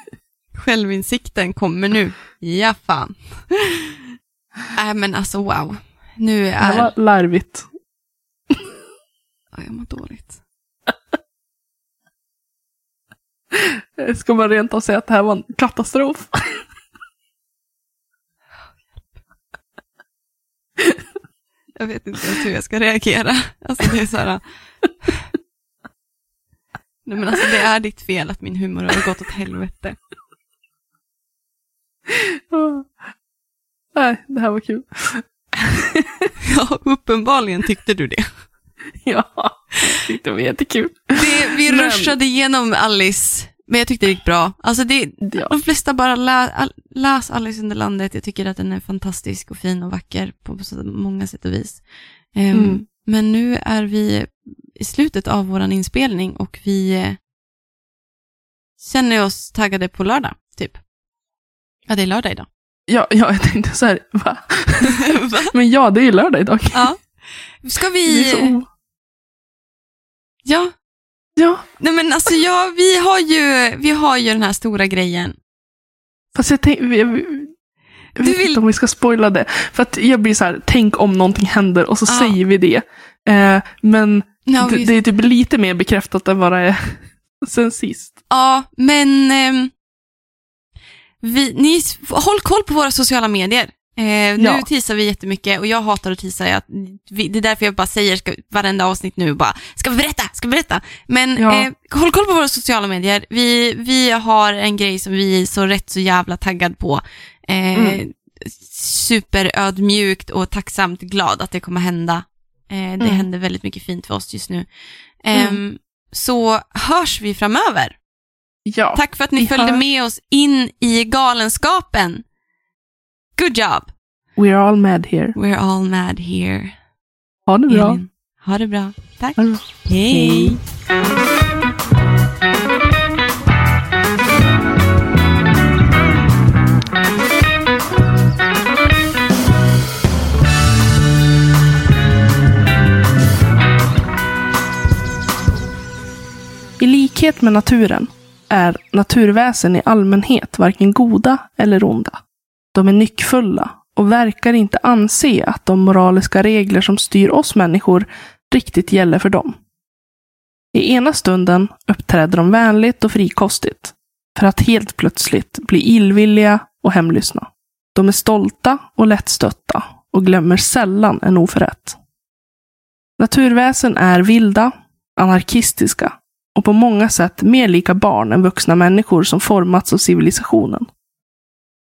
Självinsikten kommer nu. Ja, fan. Nej, men alltså wow. Nu
Det
är...
var larvigt.
Ja, jag mår dåligt.
Ska man rent av säga att det här var en katastrof?
Jag vet inte ens hur jag ska reagera. Alltså det är så här... Nej men alltså det är ditt fel att min humor har gått åt helvete.
Nej, det här var kul.
Ja, uppenbarligen tyckte du det.
Ja, jag tyckte det var jättekul.
det vi
Men-
rushade igenom Alice, men jag tyckte det gick bra. Alltså det,
Ja.
de flesta bara lä, läs Alice under landet. Jag tycker att den är fantastisk och fin och vacker på så många sätt och vis. Ehm,
Mm.
Men nu är vi i slutet av vår inspelning och vi eh, känner oss taggade på lördag, typ. Ja, det är lördag idag.
Ja, ja, jag tänkte så här, va?
Va?
Men ja, det är lördag idag.
Ja. Ska
Det är
vi...
så o-
Ja.
Ja,
Nej men alltså ja, vi har ju, vi har ju den här stora grejen.
fast jag tänkte, jag, jag, vet
vill-
inte om vi ska spoila det. För att jag blir så här, tänk om någonting händer och så
Ja.
säger vi det. Eh, men
Ja,
det,
vi,
det är typ lite mer bekräftat än vad det är sen sist.
ja men ehm, vi, ni, håll koll på våra sociala medier. Eh, nu
Ja.
teasar vi jättemycket och jag hatar att teasa. Jag, det är därför jag bara säger ska, varenda avsnitt nu bara, ska vi berätta, ska vi berätta? Men
Ja.
eh, håll koll på våra sociala medier. Vi, vi har en grej som vi är så rätt så jävla taggad på. Eh,
Mm.
Superödmjukt och tacksamt glad att det kommer hända. Eh, det
Mm.
händer väldigt mycket fint för oss just nu. Ehm, Så hörs vi framöver.
Ja,
Tack för att ni
Vi
följde
hörs.
med oss in i galenskapen. Good job!
We're all mad here.
We're all mad here.
Ha det bra.
Elin, ha det bra. Tack.
Det bra.
Hej.
I likhet med naturen är naturväsen i allmänhet varken goda eller onda. De är nyckfulla och verkar inte anse att de moraliska regler som styr oss människor riktigt gäller för dem. I ena stunden uppträder de vänligt och frikostigt, för att helt plötsligt bli illvilliga och hemlyssna. De är stolta och lättstötta och glömmer sällan en oförrätt. Naturväsen är vilda, anarkistiska och på många sätt mer lika barn än vuxna människor som formats av civilisationen.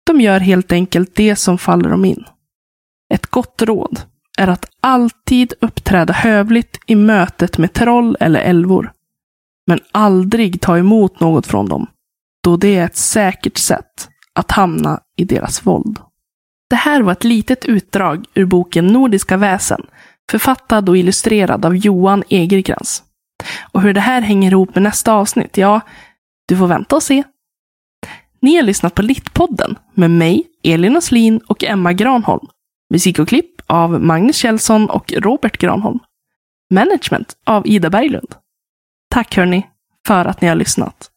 De gör helt enkelt det som faller dem in. Ett gott råd är att alltid uppträda hövligt i mötet med troll eller älvor. Men aldrig ta emot något från dem, då det är ett säkert sätt att hamna i deras våld. Det här var ett litet utdrag ur boken Nordiska väsen, författad och illustrerad av Johan Egerkrans. Och hur det här hänger ihop med nästa avsnitt, ja, du får vänta och se. Ni har lyssnat på Littpodden med mig, Elin Oslin och Emma Granholm. Musik och klipp av Magnus Kjellson och Robert Granholm. Management av Ida Berglund. Tack hörni, för att ni har lyssnat.